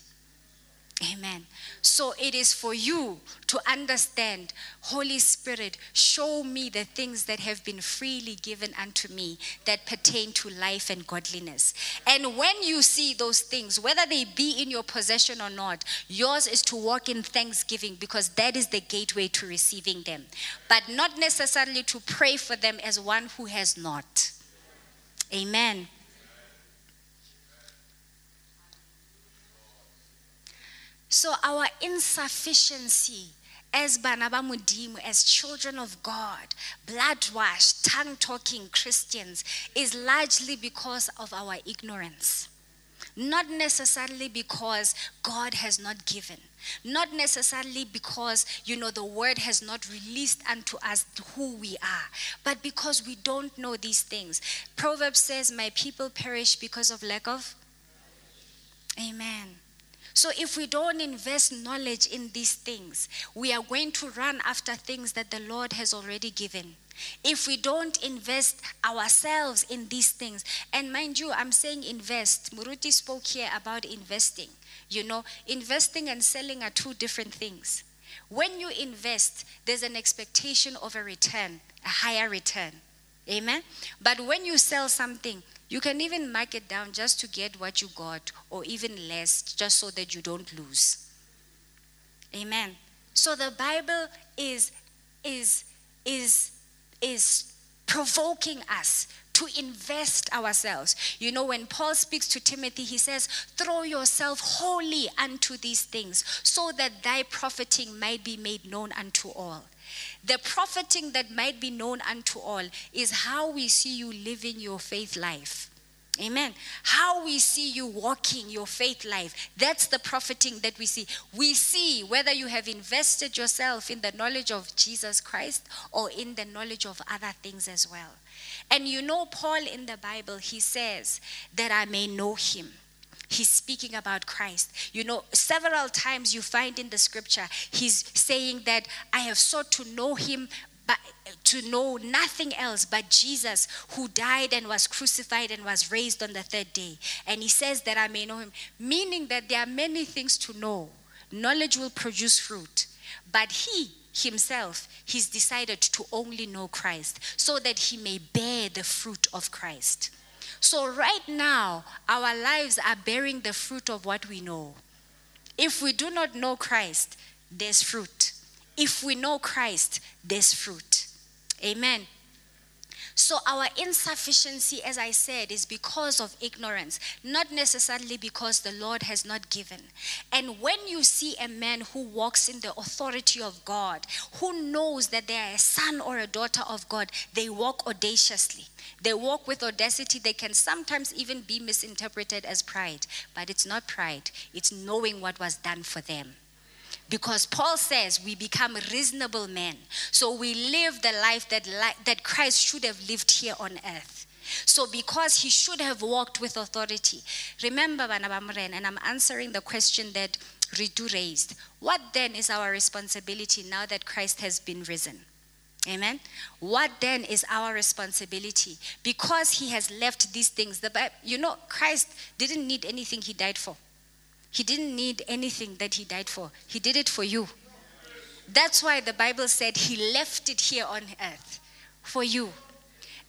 Amen. So it is for you to understand, Holy Spirit, show me the things that have been freely given unto me that pertain to life and godliness. And when you see those things, whether they be in your possession or not, yours is to walk in thanksgiving because that is the gateway to receiving them. But not necessarily to pray for them as one who has not. Amen. So our insufficiency as Banaba Mudimu, as children of God, blood washed, tongue talking Christians, is largely because of our ignorance. Not necessarily because God has not given. Not necessarily because, you know, the word has not released unto us who we are, but because we don't know these things. Proverbs says, My people perish because of lack of. Amen. So if we don't invest knowledge in these things, we are going to run after things that the Lord has already given. If we don't invest ourselves in these things, and mind you, I'm saying invest. Muruti spoke here about investing. You know, investing and selling are two different things. When you invest, there's an expectation of a return, a higher return. Amen? But when you sell something, you can even mark it down just to get what you got, or even less, just so that you don't lose. Amen. So the Bible is is is is provoking us to invest ourselves. You know, when Paul speaks to Timothy, he says, Throw yourself wholly unto these things, so that thy profiting might be made known unto all. The profiting that might be known unto all is how we see you living your faith life. Amen. How we see you walking your faith life. That's the profiting that we see. We see whether you have invested yourself in the knowledge of Jesus Christ or in the knowledge of other things as well. And you know, Paul in the Bible, he says that I may know him. He's speaking about Christ. You know, several times you find in the scripture, he's saying that I have sought to know him but to know nothing else but Jesus who died and was crucified and was raised on the third day. And he says that I may know him, meaning that there are many things to know. Knowledge will produce fruit. But he himself, he's decided to only know Christ so that he may bear the fruit of Christ. So, right now, our lives are bearing the fruit of what we know. If we do not know Christ, there's fruit. If we know Christ, there's fruit. Amen. So, our insufficiency, as I said, is because of ignorance, not necessarily because the Lord has not given. And when you see a man who walks in the authority of God, who knows that they are a son or a daughter of God, they walk audaciously. They walk with audacity. They can sometimes even be misinterpreted as pride, but it's not pride, it's knowing what was done for them. Because Paul says we become reasonable men. So we live the life that, li- that Christ should have lived here on earth. So because he should have walked with authority. Remember, Banabamren, and I'm answering the question that Ritu raised. What then is our responsibility now that Christ has been risen? Amen. What then is our responsibility? Because he has left these things. The Bible, you know, Christ didn't need anything he died for. He didn't need anything that he died for. He did it for you. That's why the Bible said he left it here on earth for you.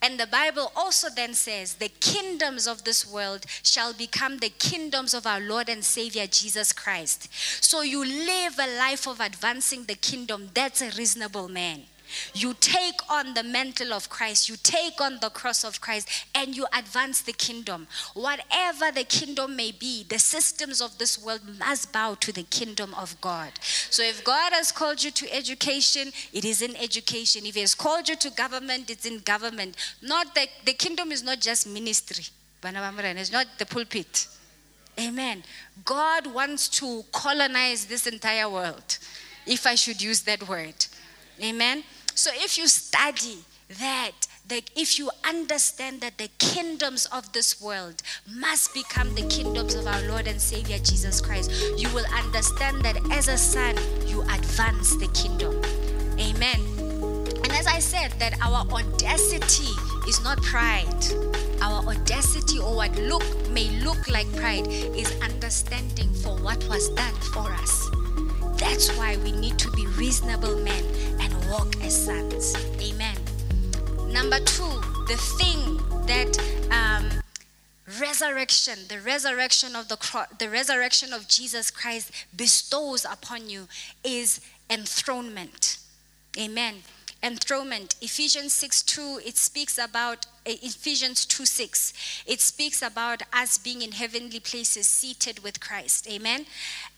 And the Bible also then says, the kingdoms of this world shall become the kingdoms of our Lord and Savior Jesus Christ. So you live a life of advancing the kingdom. That's a reasonable man. You take on the mantle of Christ, you take on the cross of Christ, and you advance the kingdom. Whatever the kingdom may be, the systems of this world must bow to the kingdom of God. So if God has called you to education, it is in education. If He has called you to government, it's in government. Not that the kingdom is not just ministry. It's not the pulpit. Amen. God wants to colonize this entire world, if I should use that word. Amen. So if you study that, if you understand that the kingdoms of this world must become the kingdoms of our Lord and Savior Jesus Christ, you will understand that as a son, you advance the kingdom. Amen. And as I said, that our audacity is not pride. Our audacity or what look may look like pride is understanding for what was done for us. That's why we need to be reasonable men walk as sons. Amen. Number two, the thing that um, resurrection, the resurrection of the cross, the resurrection of Jesus Christ bestows upon you is enthronement. Amen enthronement. Ephesians 6 2, it speaks about, eh, Ephesians 2 6, it speaks about us being in heavenly places seated with Christ. Amen.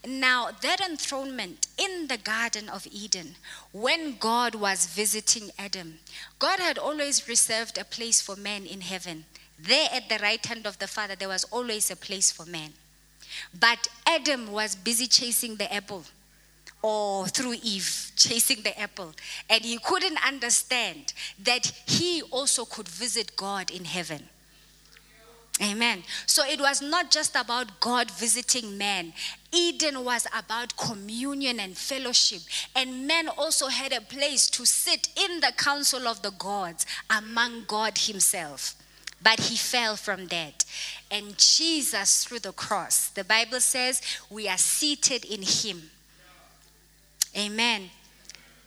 Now, that enthronement in the Garden of Eden, when God was visiting Adam, God had always reserved a place for man in heaven. There at the right hand of the Father, there was always a place for man. But Adam was busy chasing the apple or through Eve chasing the apple. And he couldn't understand that he also could visit God in heaven. Amen. So it was not just about God visiting man. Eden was about communion and fellowship. And man also had a place to sit in the council of the gods among God himself. But he fell from that. And Jesus, through the cross, the Bible says, we are seated in him Amen.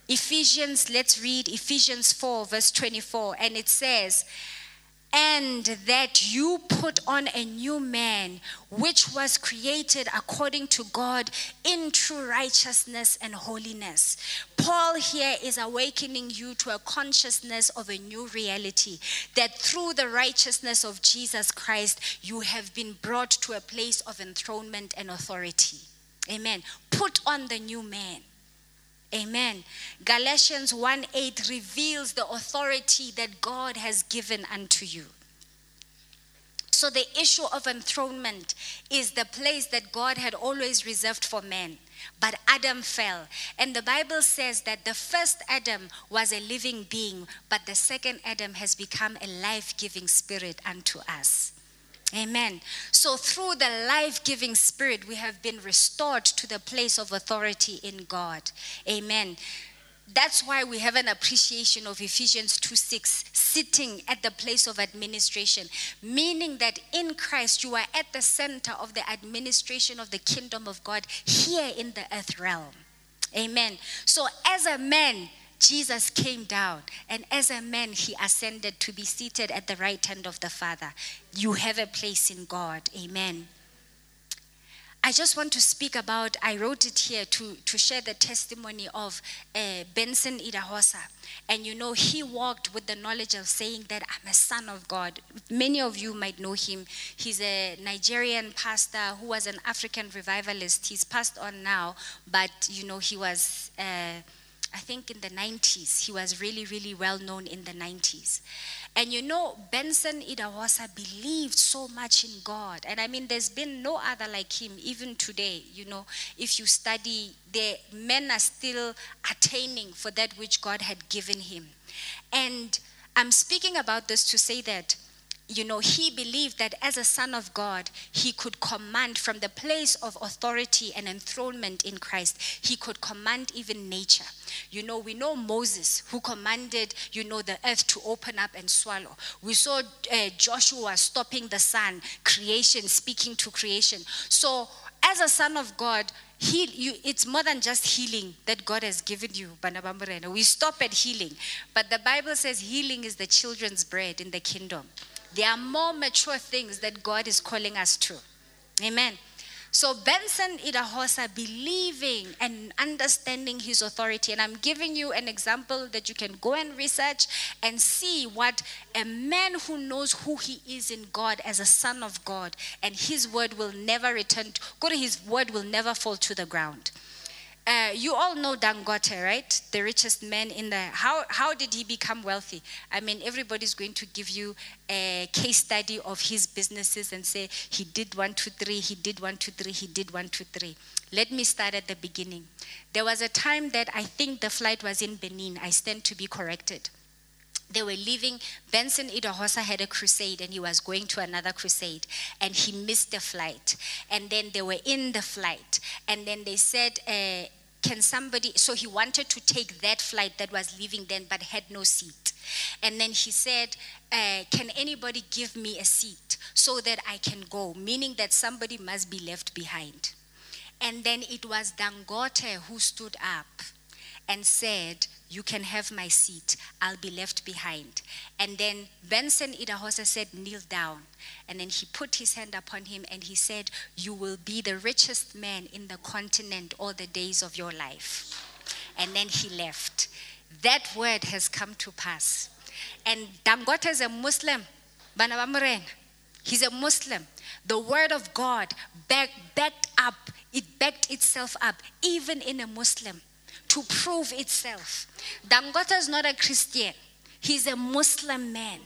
Ephesians, let's read Ephesians 4, verse 24. And it says, and that you put on a new man, which was created according to God in true righteousness and holiness. Paul here is awakening you to a consciousness of a new reality that through the righteousness of Jesus Christ, you have been brought to a place of enthronement and authority. Amen. Put on the new man. Amen. Galatians 1 8 reveals the authority that God has given unto you. So, the issue of enthronement is the place that God had always reserved for men. But Adam fell. And the Bible says that the first Adam was a living being, but the second Adam has become a life giving spirit unto us. Amen. So, through the life giving spirit, we have been restored to the place of authority in God. Amen. That's why we have an appreciation of Ephesians 2 6, sitting at the place of administration, meaning that in Christ you are at the center of the administration of the kingdom of God here in the earth realm. Amen. So, as a man, Jesus came down, and as a man, he ascended to be seated at the right hand of the Father. You have a place in God. Amen. I just want to speak about, I wrote it here to, to share the testimony of uh, Benson Idahosa. And you know, he walked with the knowledge of saying that I'm a son of God. Many of you might know him. He's a Nigerian pastor who was an African revivalist. He's passed on now, but you know, he was. Uh, I think in the 90s. He was really, really well known in the 90s. And you know, Benson Idahosa believed so much in God. And I mean, there's been no other like him, even today. You know, if you study, the men are still attaining for that which God had given him. And I'm speaking about this to say that you know, he believed that as a son of God, he could command from the place of authority and enthronement in Christ, he could command even nature. You know, we know Moses who commanded, you know, the earth to open up and swallow. We saw uh, Joshua stopping the sun, creation, speaking to creation. So, as a son of God, heal you it's more than just healing that god has given you we stop at healing but the bible says healing is the children's bread in the kingdom there are more mature things that God is calling us to. Amen. So Benson Idahosa believing and understanding his authority. And I'm giving you an example that you can go and research and see what a man who knows who he is in God as a son of God, and his word will never return, go to his word will never fall to the ground. Uh, you all know Dangote, right? The richest man in the. How how did he become wealthy? I mean, everybody's going to give you a case study of his businesses and say he did one, two, three, he did one, two, three, he did one, two, three. Let me start at the beginning. There was a time that I think the flight was in Benin. I stand to be corrected they were leaving. Benson Idahosa had a crusade and he was going to another crusade and he missed the flight. And then they were in the flight and then they said, uh, can somebody, so he wanted to take that flight that was leaving then but had no seat. And then he said, uh, Can anybody give me a seat so that I can go? Meaning that somebody must be left behind. And then it was Dangote who stood up and said, You can have my seat. I'll be left behind. And then Benson Idahosa said, Kneel down. And then he put his hand upon him and he said, You will be the richest man in the continent all the days of your life. And then he left. That word has come to pass. And Dangote is a Muslim. He's a Muslim. The word of God back, backed up, it backed itself up, even in a Muslim to prove itself. Dangote is not a Christian, he's a Muslim man.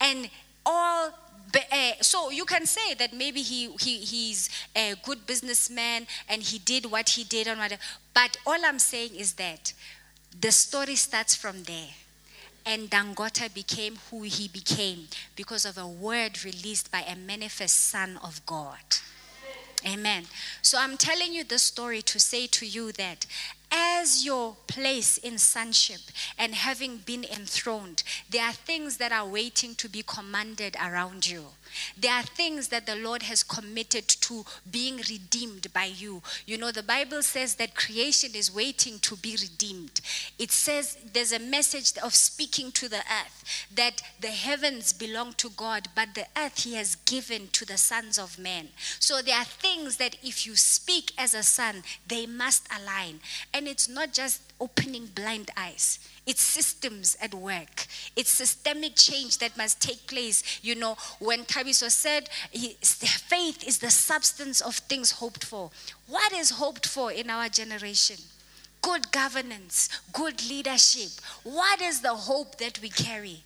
And all uh, so you can say that maybe he, he he's a good businessman and he did what he did on whatever. But all I'm saying is that the story starts from there. And Dangote became who he became because of a word released by a manifest son of God. Amen. So I'm telling you this story to say to you that as your place in sonship and having been enthroned, there are things that are waiting to be commanded around you. There are things that the Lord has committed to being redeemed by you. You know, the Bible says that creation is waiting to be redeemed. It says there's a message of speaking to the earth that the heavens belong to God, but the earth He has given to the sons of men. So there are things that if you speak as a son, they must align. And it's not just opening blind eyes. It's systems at work. It's systemic change that must take place. You know, when Tabiso said, he, faith is the substance of things hoped for. What is hoped for in our generation? Good governance, good leadership. What is the hope that we carry?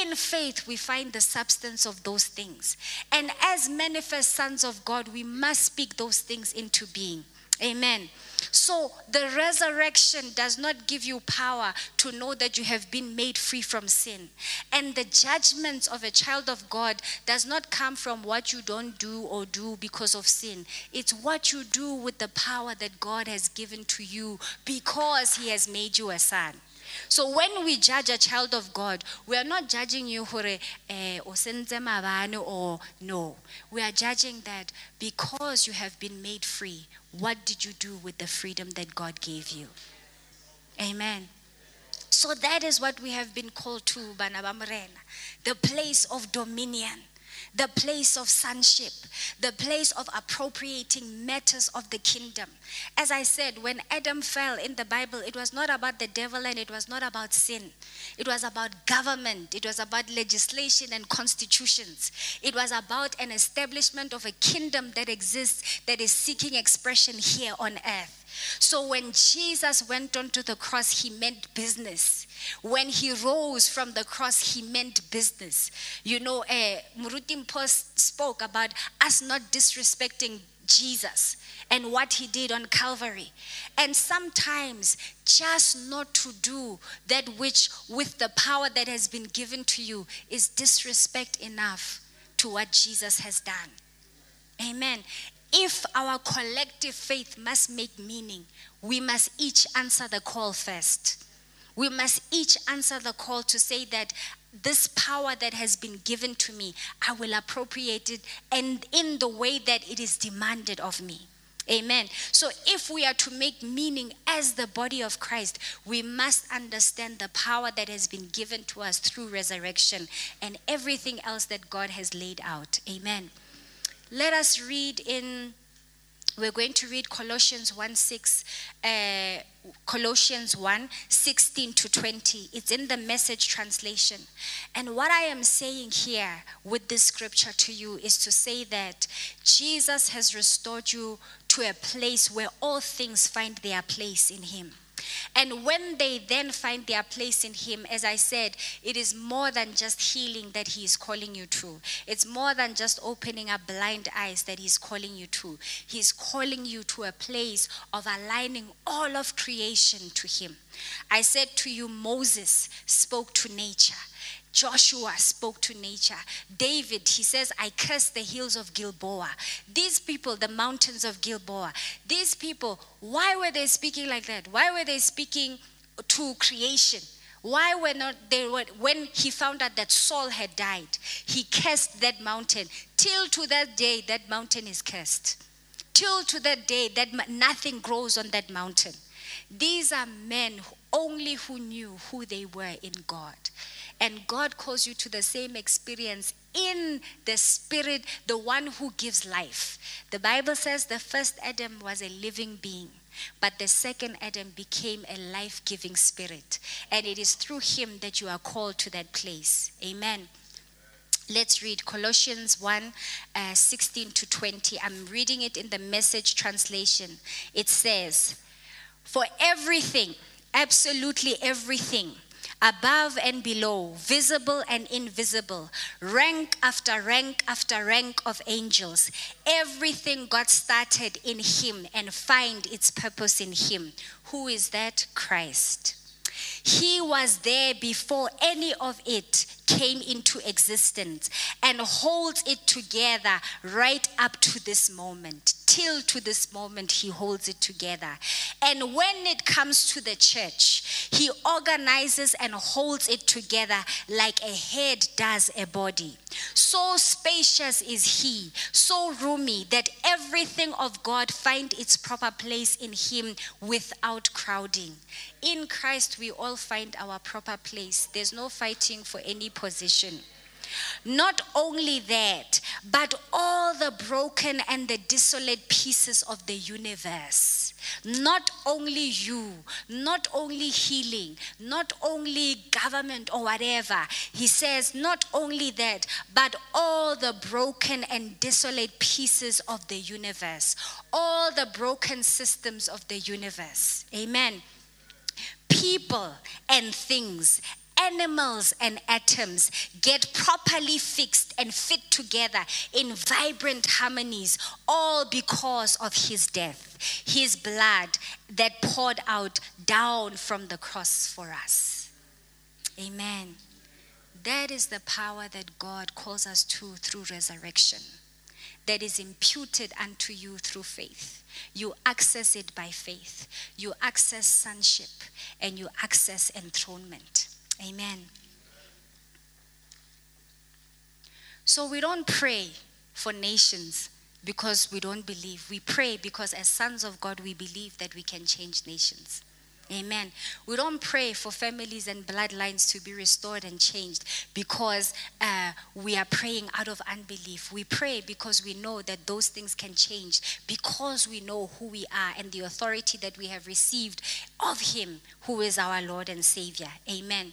In faith, we find the substance of those things. And as manifest sons of God, we must speak those things into being. Amen. So the resurrection does not give you power to know that you have been made free from sin. And the judgment of a child of God does not come from what you don't do or do because of sin. It's what you do with the power that God has given to you because He has made you a son. So when we judge a child of God, we are not judging you for eh, or no. We are judging that because you have been made free, what did you do with the freedom that God gave you? Amen. So that is what we have been called to, Banabamrena, the place of dominion the place of sonship, the place of appropriating matters of the kingdom. As I said, when Adam fell in the Bible, it was not about the devil and it was not about sin. It was about government, it was about legislation and constitutions. It was about an establishment of a kingdom that exists that is seeking expression here on earth. So when Jesus went onto the cross, he meant business. When he rose from the cross, he meant business. You know, uh, Murutim Post spoke about us not disrespecting Jesus and what he did on Calvary. And sometimes just not to do that which, with the power that has been given to you, is disrespect enough to what Jesus has done. Amen if our collective faith must make meaning, we must each answer the call first. We must each answer the call to say that this power that has been given to me, I will appropriate it and in the way that it is demanded of me. Amen. So, if we are to make meaning as the body of Christ, we must understand the power that has been given to us through resurrection and everything else that God has laid out. Amen. Let us read in, we're going to read Colossians 1 6, uh, Colossians 1 16 to 20. It's in the message translation. And what I am saying here with this scripture to you is to say that Jesus has restored you to a place where all things find their place in Him. And when they then find their place in Him, as I said, it is more than just healing that He is calling you to. It's more than just opening up blind eyes that He's calling you to. He's calling you to a place of aligning all of creation to Him. I said to you, Moses spoke to nature. Joshua spoke to nature. David, he says, I curse the hills of Gilboa. These people, the mountains of Gilboa, these people, why were they speaking like that? Why were they speaking to creation? Why were not they were, when he found out that Saul had died, he cursed that mountain. Till to that day, that mountain is cursed. Till to that day, that nothing grows on that mountain. These are men only who knew who they were in God. And God calls you to the same experience in the Spirit, the one who gives life. The Bible says the first Adam was a living being. But the second Adam became a life giving spirit. And it is through him that you are called to that place. Amen. Let's read Colossians 1 uh, 16 to 20. I'm reading it in the message translation. It says, For everything, absolutely everything, above and below, visible and invisible, rank after rank after rank of angels. Everything got started in Him and find its purpose in Him. Who is that? Christ. He was there before any of it came into existence and holds it together right up to this moment. Till to this moment, he holds it together. And when it comes to the church, he organizes and holds it together like a head does a body. So spacious is he, so roomy that everything of God find its proper place in him without crowding. In Christ, we all find our proper place. There's no fighting for any position. Not only that, but all the broken and the desolate pieces of the universe. Not only you, not only healing, not only government or whatever. He says, not only that, but all the broken and desolate pieces of the universe, all the broken systems of the universe. Amen people and things, animals and atoms get properly fixed and fit together in vibrant harmonies, all because of his death, his blood that poured out down from the cross for us. Amen. That is the power that God calls us to through resurrection, that is imputed unto you through faith. You access it by faith. You access sonship and you access enthronement. Amen. So we don't pray for nations because we don't believe. We pray because as sons of God, we believe that we can change nations. Amen. We don't pray for families and bloodlines to be restored and changed because uh, we are praying out of unbelief. We pray because we know that those things can change, because we know who we are and the authority that we have received of Him who is our Lord and Savior. Amen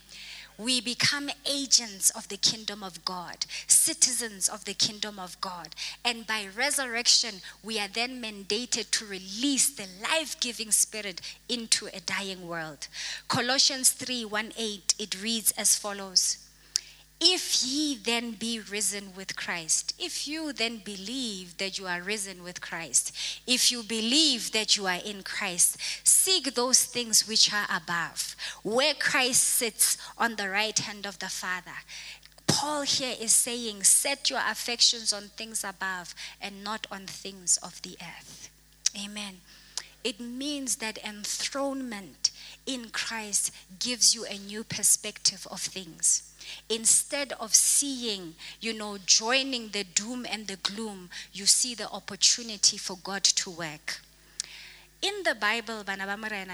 we become agents of the kingdom of God, citizens of the kingdom of God. And by resurrection, we are then mandated to release the life giving spirit into a dying world. Colossians 3 1 8, it reads as follows. If ye then be risen with Christ, if you then believe that you are risen with Christ, if you believe that you are in Christ, seek those things which are above, where Christ sits on the right hand of the Father. Paul here is saying, set your affections on things above and not on things of the earth. Amen. It means that enthronement in Christ gives you a new perspective of things Instead of seeing, you know, joining the doom and the gloom, you see the opportunity for God to work. In the Bible,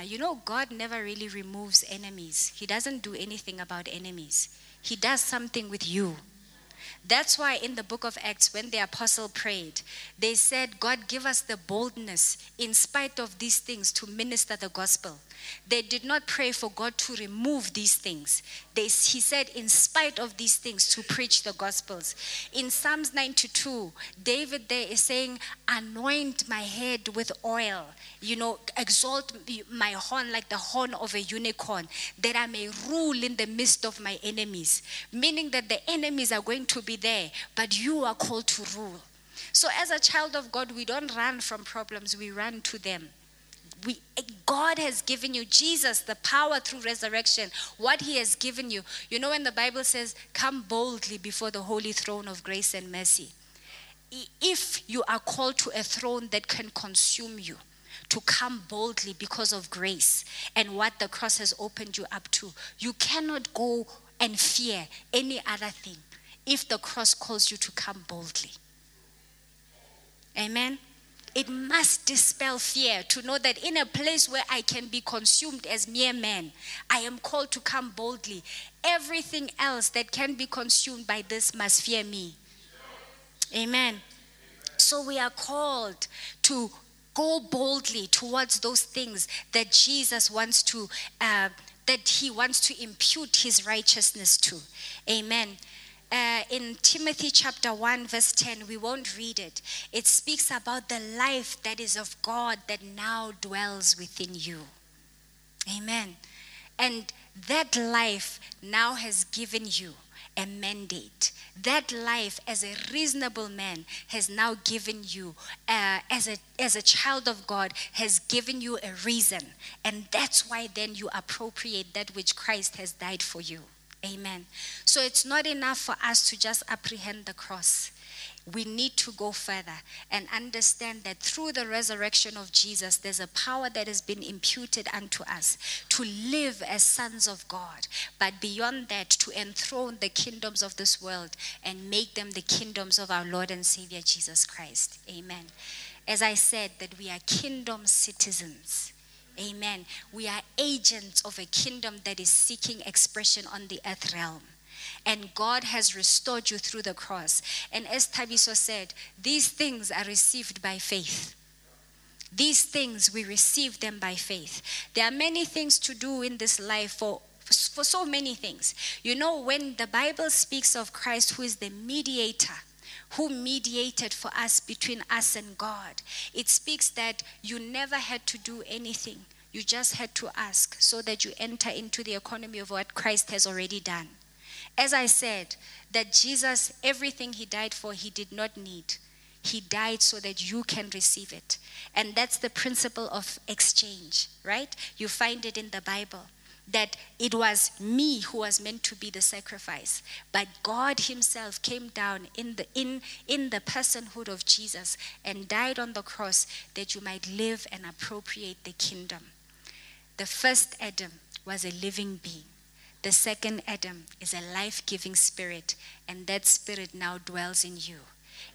you know, God never really removes enemies. He doesn't do anything about enemies. He does something with you. That's why in the book of Acts, when the apostle prayed, they said, God, give us the boldness in spite of these things to minister the gospel. They did not pray for God to remove these things. They, he said, in spite of these things, to preach the gospels. In Psalms 92, David there is saying, Anoint my head with oil, you know, exalt my horn like the horn of a unicorn, that I may rule in the midst of my enemies. Meaning that the enemies are going to be there, but you are called to rule. So, as a child of God, we don't run from problems, we run to them we, God has given you, Jesus, the power through resurrection, what He has given you. You know, when the Bible says, Come boldly before the holy throne of grace and mercy. If you are called to a throne that can consume you, to come boldly because of grace and what the cross has opened you up to, you cannot go and fear any other thing if the cross calls you to come boldly. Amen. It must dispel fear to know that in a place where I can be consumed as mere man, I am called to come boldly. Everything else that can be consumed by this must fear me. Amen. So we are called to go boldly towards those things that Jesus wants to, uh, that He wants to impute His righteousness to. Amen uh, in Timothy chapter 1, verse 10, we won't read it. It speaks about the life that is of God that now dwells within you. Amen. And that life now has given you a mandate. That life, as a reasonable man, has now given you, uh, as, a, as a child of God, has given you a reason. And that's why then you appropriate that which Christ has died for you. Amen. So it's not enough for us to just apprehend the cross. We need to go further and understand that through the resurrection of Jesus, there's a power that has been imputed unto us to live as sons of God. But beyond that, to enthrone the kingdoms of this world and make them the kingdoms of our Lord and Savior Jesus Christ. Amen. As I said, that we are kingdom citizens. Amen. We are agents of a kingdom that is seeking expression on the earth realm. And God has restored you through the cross. And as Tabiso said, these things are received by faith. These things, we receive them by faith. There are many things to do in this life for, for so many things. You know, when the Bible speaks of Christ, who is the mediator, who mediated for us between us and God. It speaks that you never had to do anything. You just had to ask so that you enter into the economy of what Christ has already done. As I said, that Jesus, everything he died for, he did not need. He died so that you can receive it. And that's the principle of exchange, right? You find it in the Bible that it was me who was meant to be the sacrifice but god himself came down in the in in the personhood of jesus and died on the cross that you might live and appropriate the kingdom. The first adam was a living being. The second adam is a life-giving spirit and that spirit now dwells in you.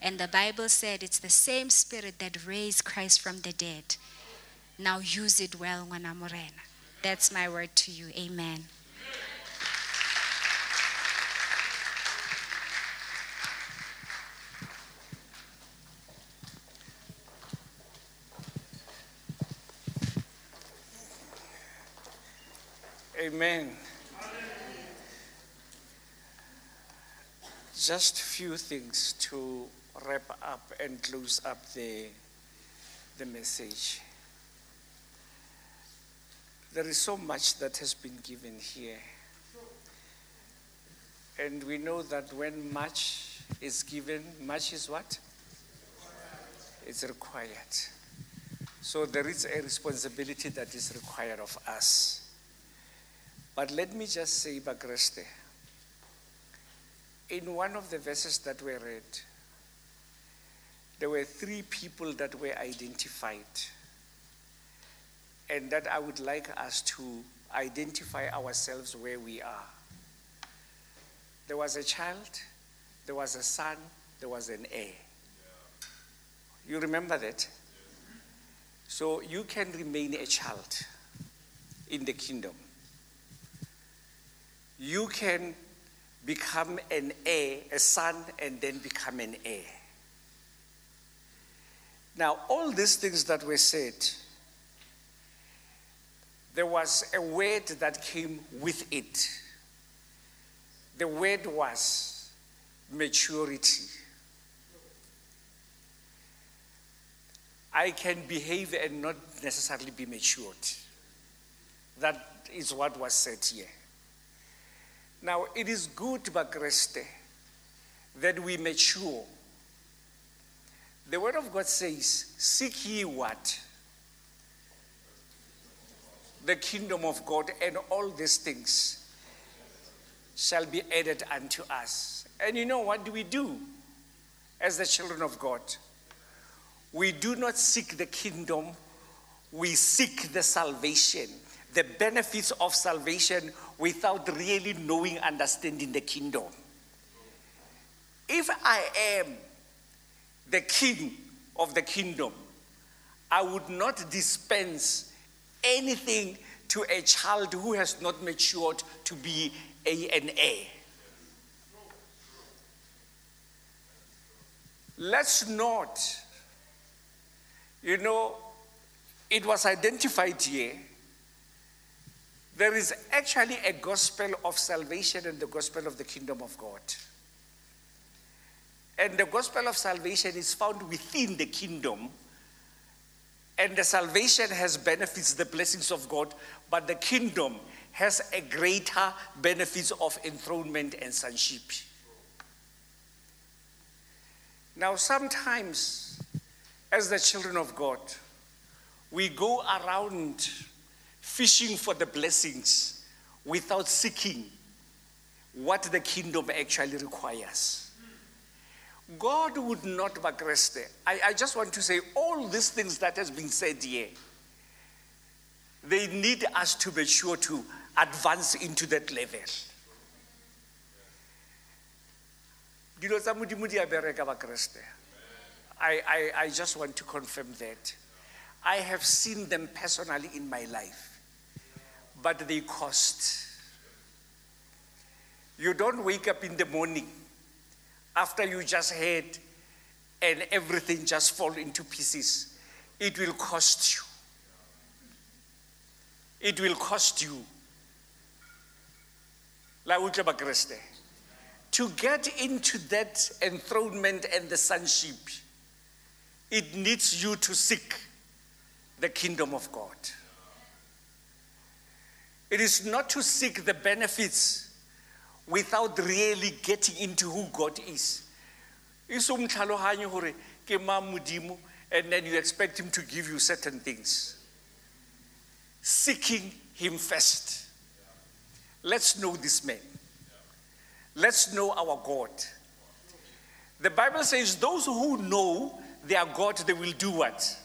And the bible said it's the same spirit that raised christ from the dead. Now use it well ngwana morena that's my word to you. Amen. Amen. Just few things to wrap up and close up the, the message. There is so much that has been given here. And we know that when much is given, much is what? It's required. So there is a responsibility that is required of us. But let me just say, Bagreste, in one of the verses that were read, there were three people that were identified and that I would like us to identify ourselves where we are. There was a child, there was a son, there was an heir. You remember that? So you can remain a child in the kingdom. You can become an heir, a son, and then become an heir. Now, all these things that were said, there was a word that came with it. The word was maturity. I can behave and not necessarily be matured. That is what was said here. Now, it is good, Bakreste, that we mature. The Word of God says, Seek ye what? The kingdom of God, and all these things shall be added unto us. And you know what do we do as the children of God? We do not seek the kingdom, we seek the salvation, the benefits of salvation without really knowing, understanding the kingdom. If I am the king of the kingdom, I would not dispense anything to a child who has not matured to be a, an heir. Let's not, you know, it was identified here. There is actually a gospel of salvation and the gospel of the kingdom of God. And the gospel of salvation is found within the kingdom and the salvation has benefits, the blessings of God, but the kingdom has a greater benefits of enthronement and sonship. Now, sometimes, as the children of God, we go around fishing for the blessings without seeking what the kingdom actually requires. God would not bakreste. I, I just want to say all these things that has been said here, they need us to be sure to advance into that level. Dilo I, I just want to confirm that. I have seen them personally in my life, but they cost. You don't wake up in the morning after you just had and everything just fall into pieces. It will cost you. It will cost you. La. To get into that enthronement and the sonship, it needs you to seek the kingdom of God. It is not to seek the benefits without really getting into who God is. And then you expect him to give you certain things. Seeking him first. Let's know this man. Let's know our God. The Bible says those who know their God, they will do what?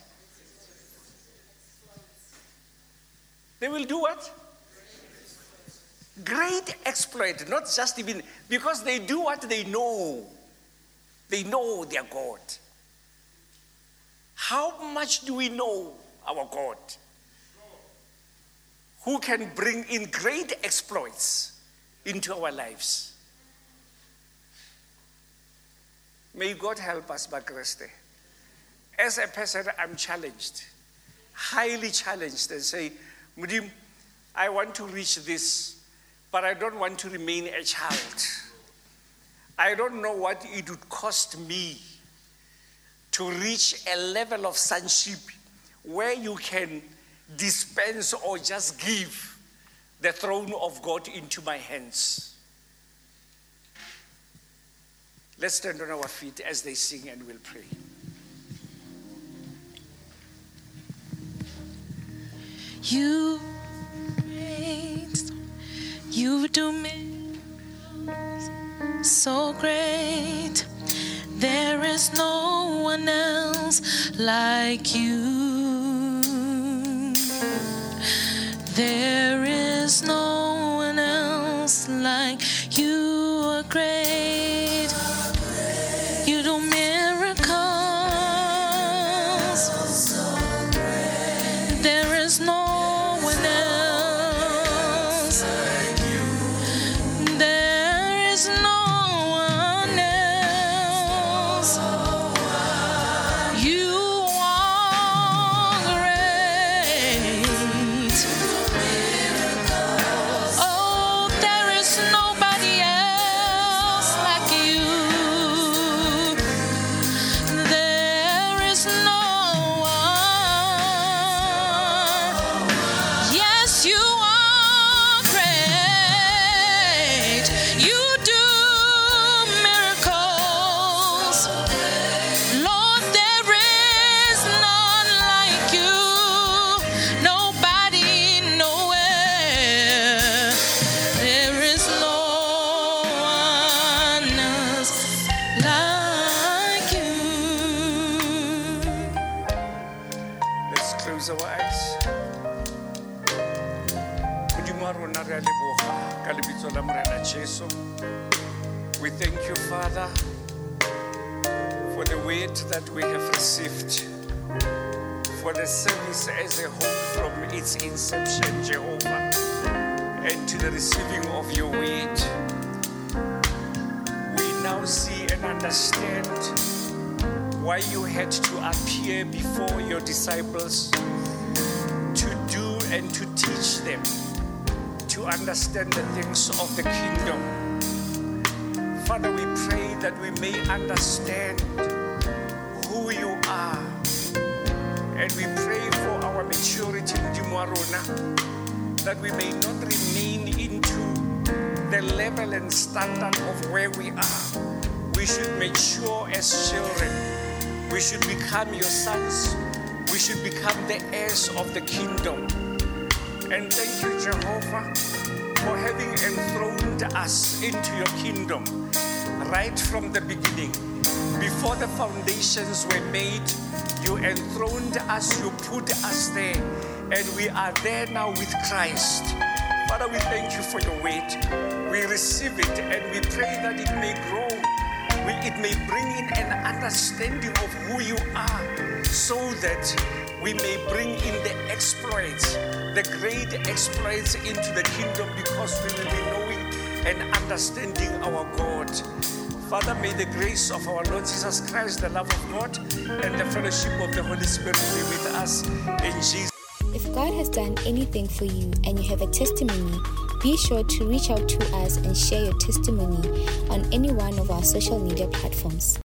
They will do what? Great exploit, not just even because they do what they know. They know their God. How much do we know our God? Who can bring in great exploits into our lives? May God help us, Bakreste. As a person, I'm challenged, highly challenged, and say, Mudim, I want to reach this, but I don't want to remain a child. I don't know what it would cost me to reach a level of sonship where you can dispense or just give the throne of God into my hands. Let's stand on our feet as they sing and we'll pray. You you do miracles so great. There is no one else like you. There is no one else like you are great. Were made, you enthroned us, you put us there, and we are there now with Christ. Father, we thank you for your word. We receive it and we pray that it may grow. We, it may bring in an understanding of who you are so that we may bring in the exploits, the great exploits into the kingdom because we will be knowing and understanding our God. Father, may the grace of our Lord Jesus Christ, the love of God, and the fellowship of the Holy Spirit be with us in Jesus. If God has done anything for you and you have a testimony, be sure to reach out to us and share your testimony on any one of our social media platforms.